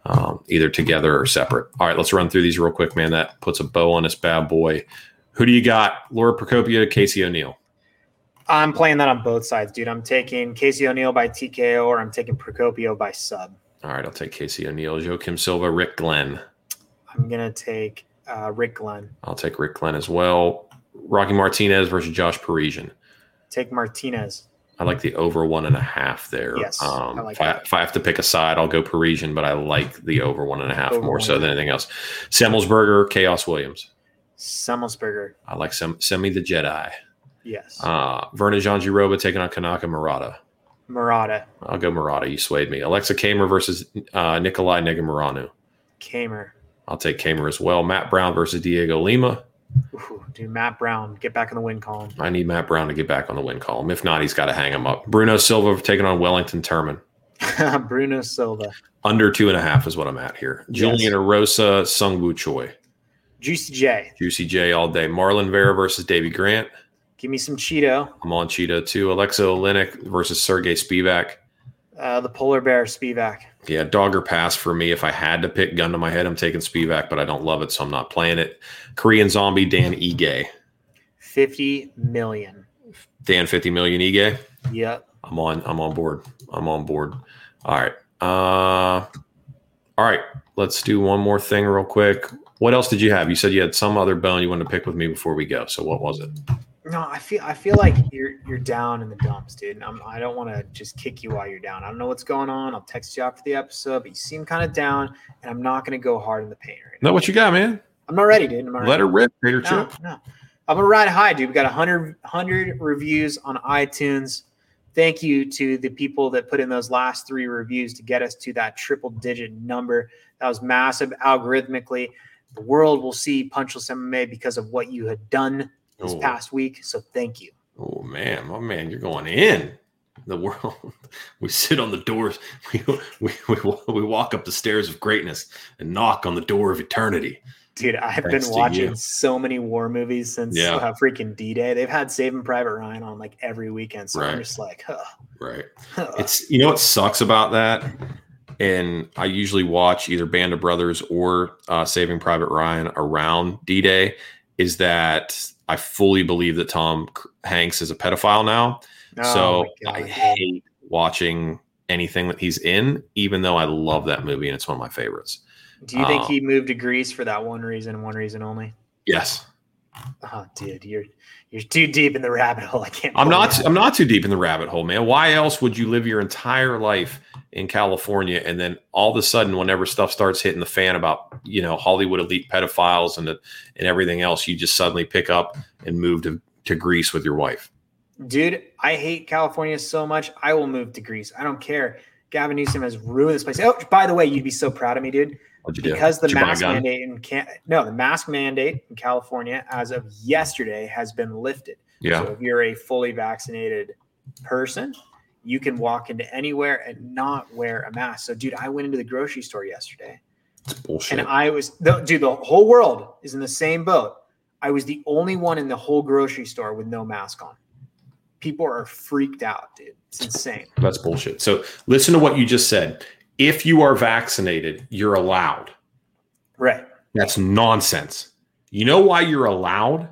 um, either together or separate. All right, let's run through these real quick, man. That puts a bow on this bad boy. Who do you got? Laura Procopio, Casey O'Neill. I'm playing that on both sides, dude. I'm taking Casey O'Neill by TKO or I'm taking Procopio by sub. All right, I'll take Casey O'Neill, Joaquim Silva, Rick Glenn. I'm gonna take uh, Rick Glenn. I'll take Rick Glenn as well. Rocky Martinez versus Josh Parisian. Take Martinez. I like the over one and a half there. Yes, um, I like if, I, if I have to pick a side, I'll go Parisian, but I like the over one and a half Over more so than anything else. Semelsberger, Khaos Williams. Semelsberger. I like Sem- Semi the Jedi. Yes. Uh, Virna Jandiroba taking on Kanako Murata. Murata. I'll go Murata. You swayed me. Aleksa Camur versus uh, Nicolae Negumereanu. Camur. I'll take Camur as well. Matt Brown versus Dhiego Lima. Ooh, dude, Matt Brown. Get back in the win column. I need Matt Brown to get back on the win column. If not, he's got to hang him up. Bruno Silva taking on Wellington Turman. Bruno Silva. Under two and a half is what I'm at here. Yes. Julian Erosa, Seung Woo Choi. Juicy J. Juicy J all day. Marlon Vera versus Davy Grant. Give me some Chito. I'm on Chito too. Aleksei Oleinik versus Sergey Spivak. Uh, the polar bear Spivak. Yeah, dogger pass for me. If I had to pick gun to my head, I'm taking Spivak, but I don't love it, so I'm not playing it. Korean Zombie, Dan Ige. 50 million. Dan 50 million Ige. Yep. I'm on. I'm on board. I'm on board. All right. Uh, all right. Let's do one more thing real quick. What else did you have? You said you had some other bone you wanted to pick with me before we go. So what was it? No, I feel I feel like you're you're down in the dumps, dude. I'm, I don't want to just kick you while you're down. I don't know what's going on. I'll text you after the episode, but you seem kind of down, and I'm not going to go hard in the paint right now. No, what you got, man? I'm not ready, dude. I'm not Let her rip, Trader No, Chip. no. I'm gonna ride high, dude. We got 100, 100 reviews on iTunes. Thank you to the people that put in those last three reviews to get us to that triple digit number. That was massive algorithmically. The world will see Punchless MMA because of what you had done this Oh. past week. So thank you. Oh man, my man, you're going in the world. We sit on the doors. We, we we we walk up the stairs of greatness and knock on the door of eternity. Dude, I've Thanks been watching so many war movies since Yeah. uh, freaking D Day. They've had Saving Private Ryan on like every weekend. So I'm just like, huh, Right. huh. It's you know what sucks about that, and I usually watch either Band of Brothers or uh, Saving Private Ryan around D Day. Is that I fully believe that Tom Hanks is a pedophile now. Oh so I hate watching anything that he's in, even though I love that movie and it's one of my favorites. Do you think Uh, he moved to Greece for that one reason one reason only? Yes, Oh, dude, you're you're too deep in the rabbit hole. I can't. I'm not. I'm not too deep in the rabbit hole, man. Why else would you live your entire life in California and then all of a sudden, whenever stuff starts hitting the fan about you know Hollywood elite pedophiles and the, and everything else, you just suddenly pick up and move to to Greece with your wife? dude. I hate California so much. I will move to Greece. I don't care. Gavin Newsom has ruined this place. Oh, by the way, you'd be so proud of me, dude. Because the Did you buy a mask mandate in can no the mask mandate in California as of yesterday has been lifted. Yeah. So if you're a fully vaccinated person, you can walk into anywhere and not wear a mask. So, dude, I went into the grocery store yesterday. It's bullshit. And I was, the, dude, the whole world is in the same boat. I was the only one in the whole grocery store with no mask on. People are freaked out, dude. It's insane. That's bullshit. So listen to what you just said. If you are vaccinated, you're allowed. Right. That's nonsense. You know why you're allowed?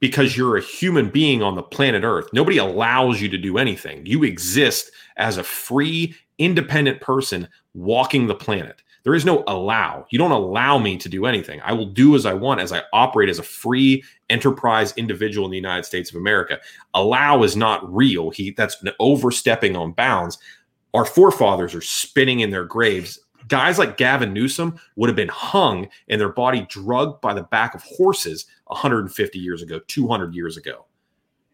Because you're a human being on the planet Earth. Nobody allows you to do anything. You exist as a free, independent person walking the planet. There is no allow. You don't allow me to do anything. I will do as I want as I operate as a free enterprise individual in the United States of America. Allow is not real. He that's overstepping on bounds. Our forefathers are spinning in their graves. Guys like Gavin Newsom would have been hung and their body drugged by the back of horses 150 years ago, 200 years ago.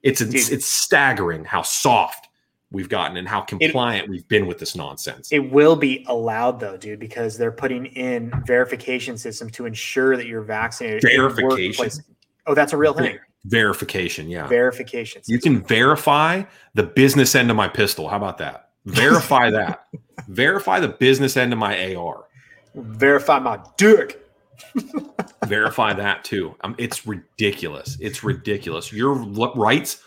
It's it's, it's staggering how soft we've gotten and how compliant it, we've been with this nonsense. It will be allowed though, dude, because they're putting in verification systems to ensure that you're vaccinated. Verification. Oh, that's a real thing. Verification, yeah. Verification. You can verify the business end of my pistol. How about that? Verify that. Verify the business end of my AR. Verify my dick. Verify that too. Um, it's ridiculous. It's ridiculous. Your rights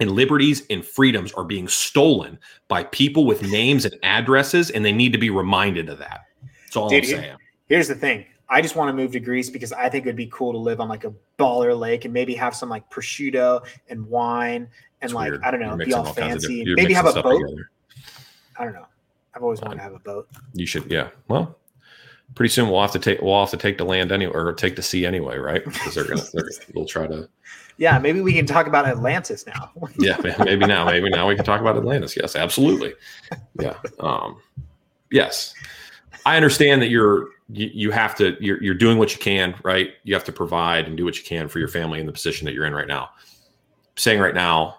and liberties and freedoms are being stolen by people with names and addresses, and they need to be reminded of that. That's all Dude, I'm saying. Here's the thing. I just want to move to Greece because I think it'd be cool to live on like a baller lake and maybe have some like prosciutto and wine and like weird. I don't know, be all, fancy. maybe have a boat. Together. I don't know. I've always wanted to have a boat. You should, yeah. Well, pretty soon we'll have to take we'll have to take the land anyway or take the sea anyway, right? Because they're gonna they're, they'll try to yeah, maybe we can talk about Atlantis now. yeah, maybe now. Maybe now we can talk about Atlantis. Yes, absolutely. Yeah. Um, yes, I understand that you're you, you have to you're you're doing what you can, right? You have to provide and do what you can for your family in the position that you're in right now. I'm saying right now,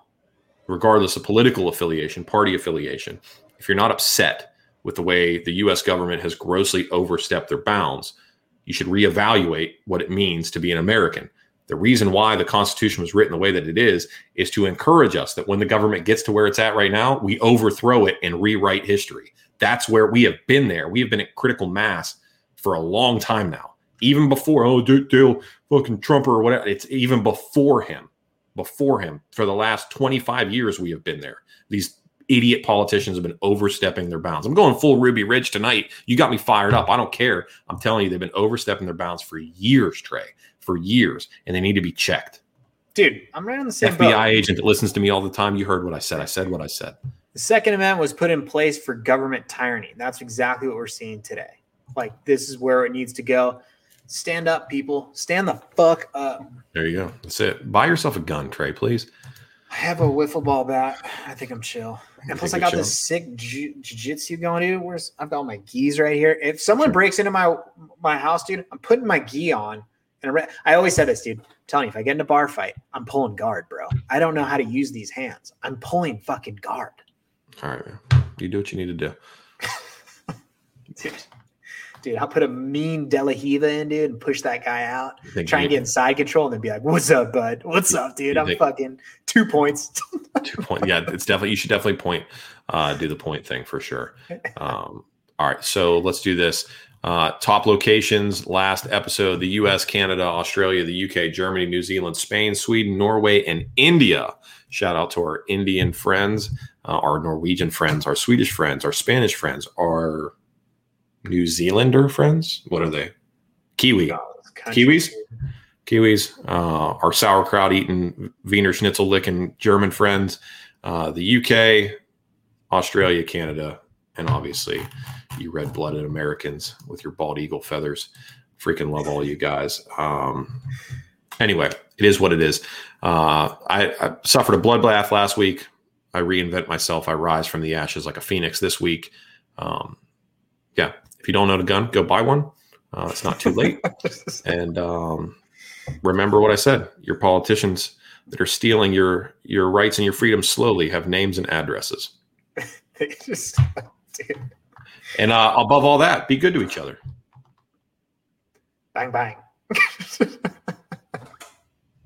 regardless of political affiliation, party affiliation, if you're not upset with the way the U.S. government has grossly overstepped their bounds, you should reevaluate what it means to be an American the reason why the Constitution was written the way that it is is to encourage us that when the government gets to where it's at right now, we overthrow it and rewrite history. That's where we have been there. We have been at critical mass for a long time now. Even before, oh, Dale, fucking Trump or whatever. It's even before him. Before him. For the last 25 years, we have been there. These idiot politicians have been overstepping their bounds. I'm going full Ruby Ridge tonight. You got me fired up. I don't care. I'm telling you, they've been overstepping their bounds for years, Trey for years, and they need to be checked. Dude, I'm right on the same FBI boat. agent that listens to me all the time. You heard what I said. I said what I said. The Second Amendment was put in place for government tyranny. That's exactly what we're seeing today. Like this is where it needs to go. Stand up, people. Stand the fuck up. There you go. That's it. Buy yourself a gun, Trey, please. I have a wiffle ball bat. I think I'm chill. And plus, I got chill. this sick jiu- jitsu going, dude. Where's I've got my gis right here. If someone sure. breaks into my my house, dude, I'm putting my gi on and I always said this, dude. I'm telling you, if I get in a bar fight, I'm pulling guard, bro. I don't know how to use these hands. I'm pulling fucking guard. All right, man. You do what you need to do. dude, dude, I'll put a mean De La in, dude, and push that guy out. Try and get inside control and then be like, what's up, bud? What's up, dude? I'm fucking two points. two points. Yeah, it's definitely, you should definitely point, uh, do the point thing for sure. Um, all right, so let's do this. Uh, top locations last episode the US, Canada, Australia, the UK, Germany, New Zealand, Spain, Sweden, Norway, and India. Shout out to our Indian friends, uh, our Norwegian friends, our Swedish friends, our Spanish friends, our New Zealander friends. What are they? Kiwi. Kiwis? Kiwis. Uh, our sauerkraut eating, Wiener Schnitzel licking German friends, uh, the UK, Australia, Canada, and obviously you red blooded Americans with your bald eagle feathers. Freaking love all you guys. Um, anyway, it is what it is. Uh, I, I, suffered a bloodbath last week. I reinvent myself. I rise from the ashes like a phoenix this week. Um, if you don't own a gun, go buy one. Uh, it's not too late. and um, remember what I said. Your politicians that are stealing your your rights and your freedoms slowly have names and addresses. they just. And uh, above all that, be good to each other. Bang, bang.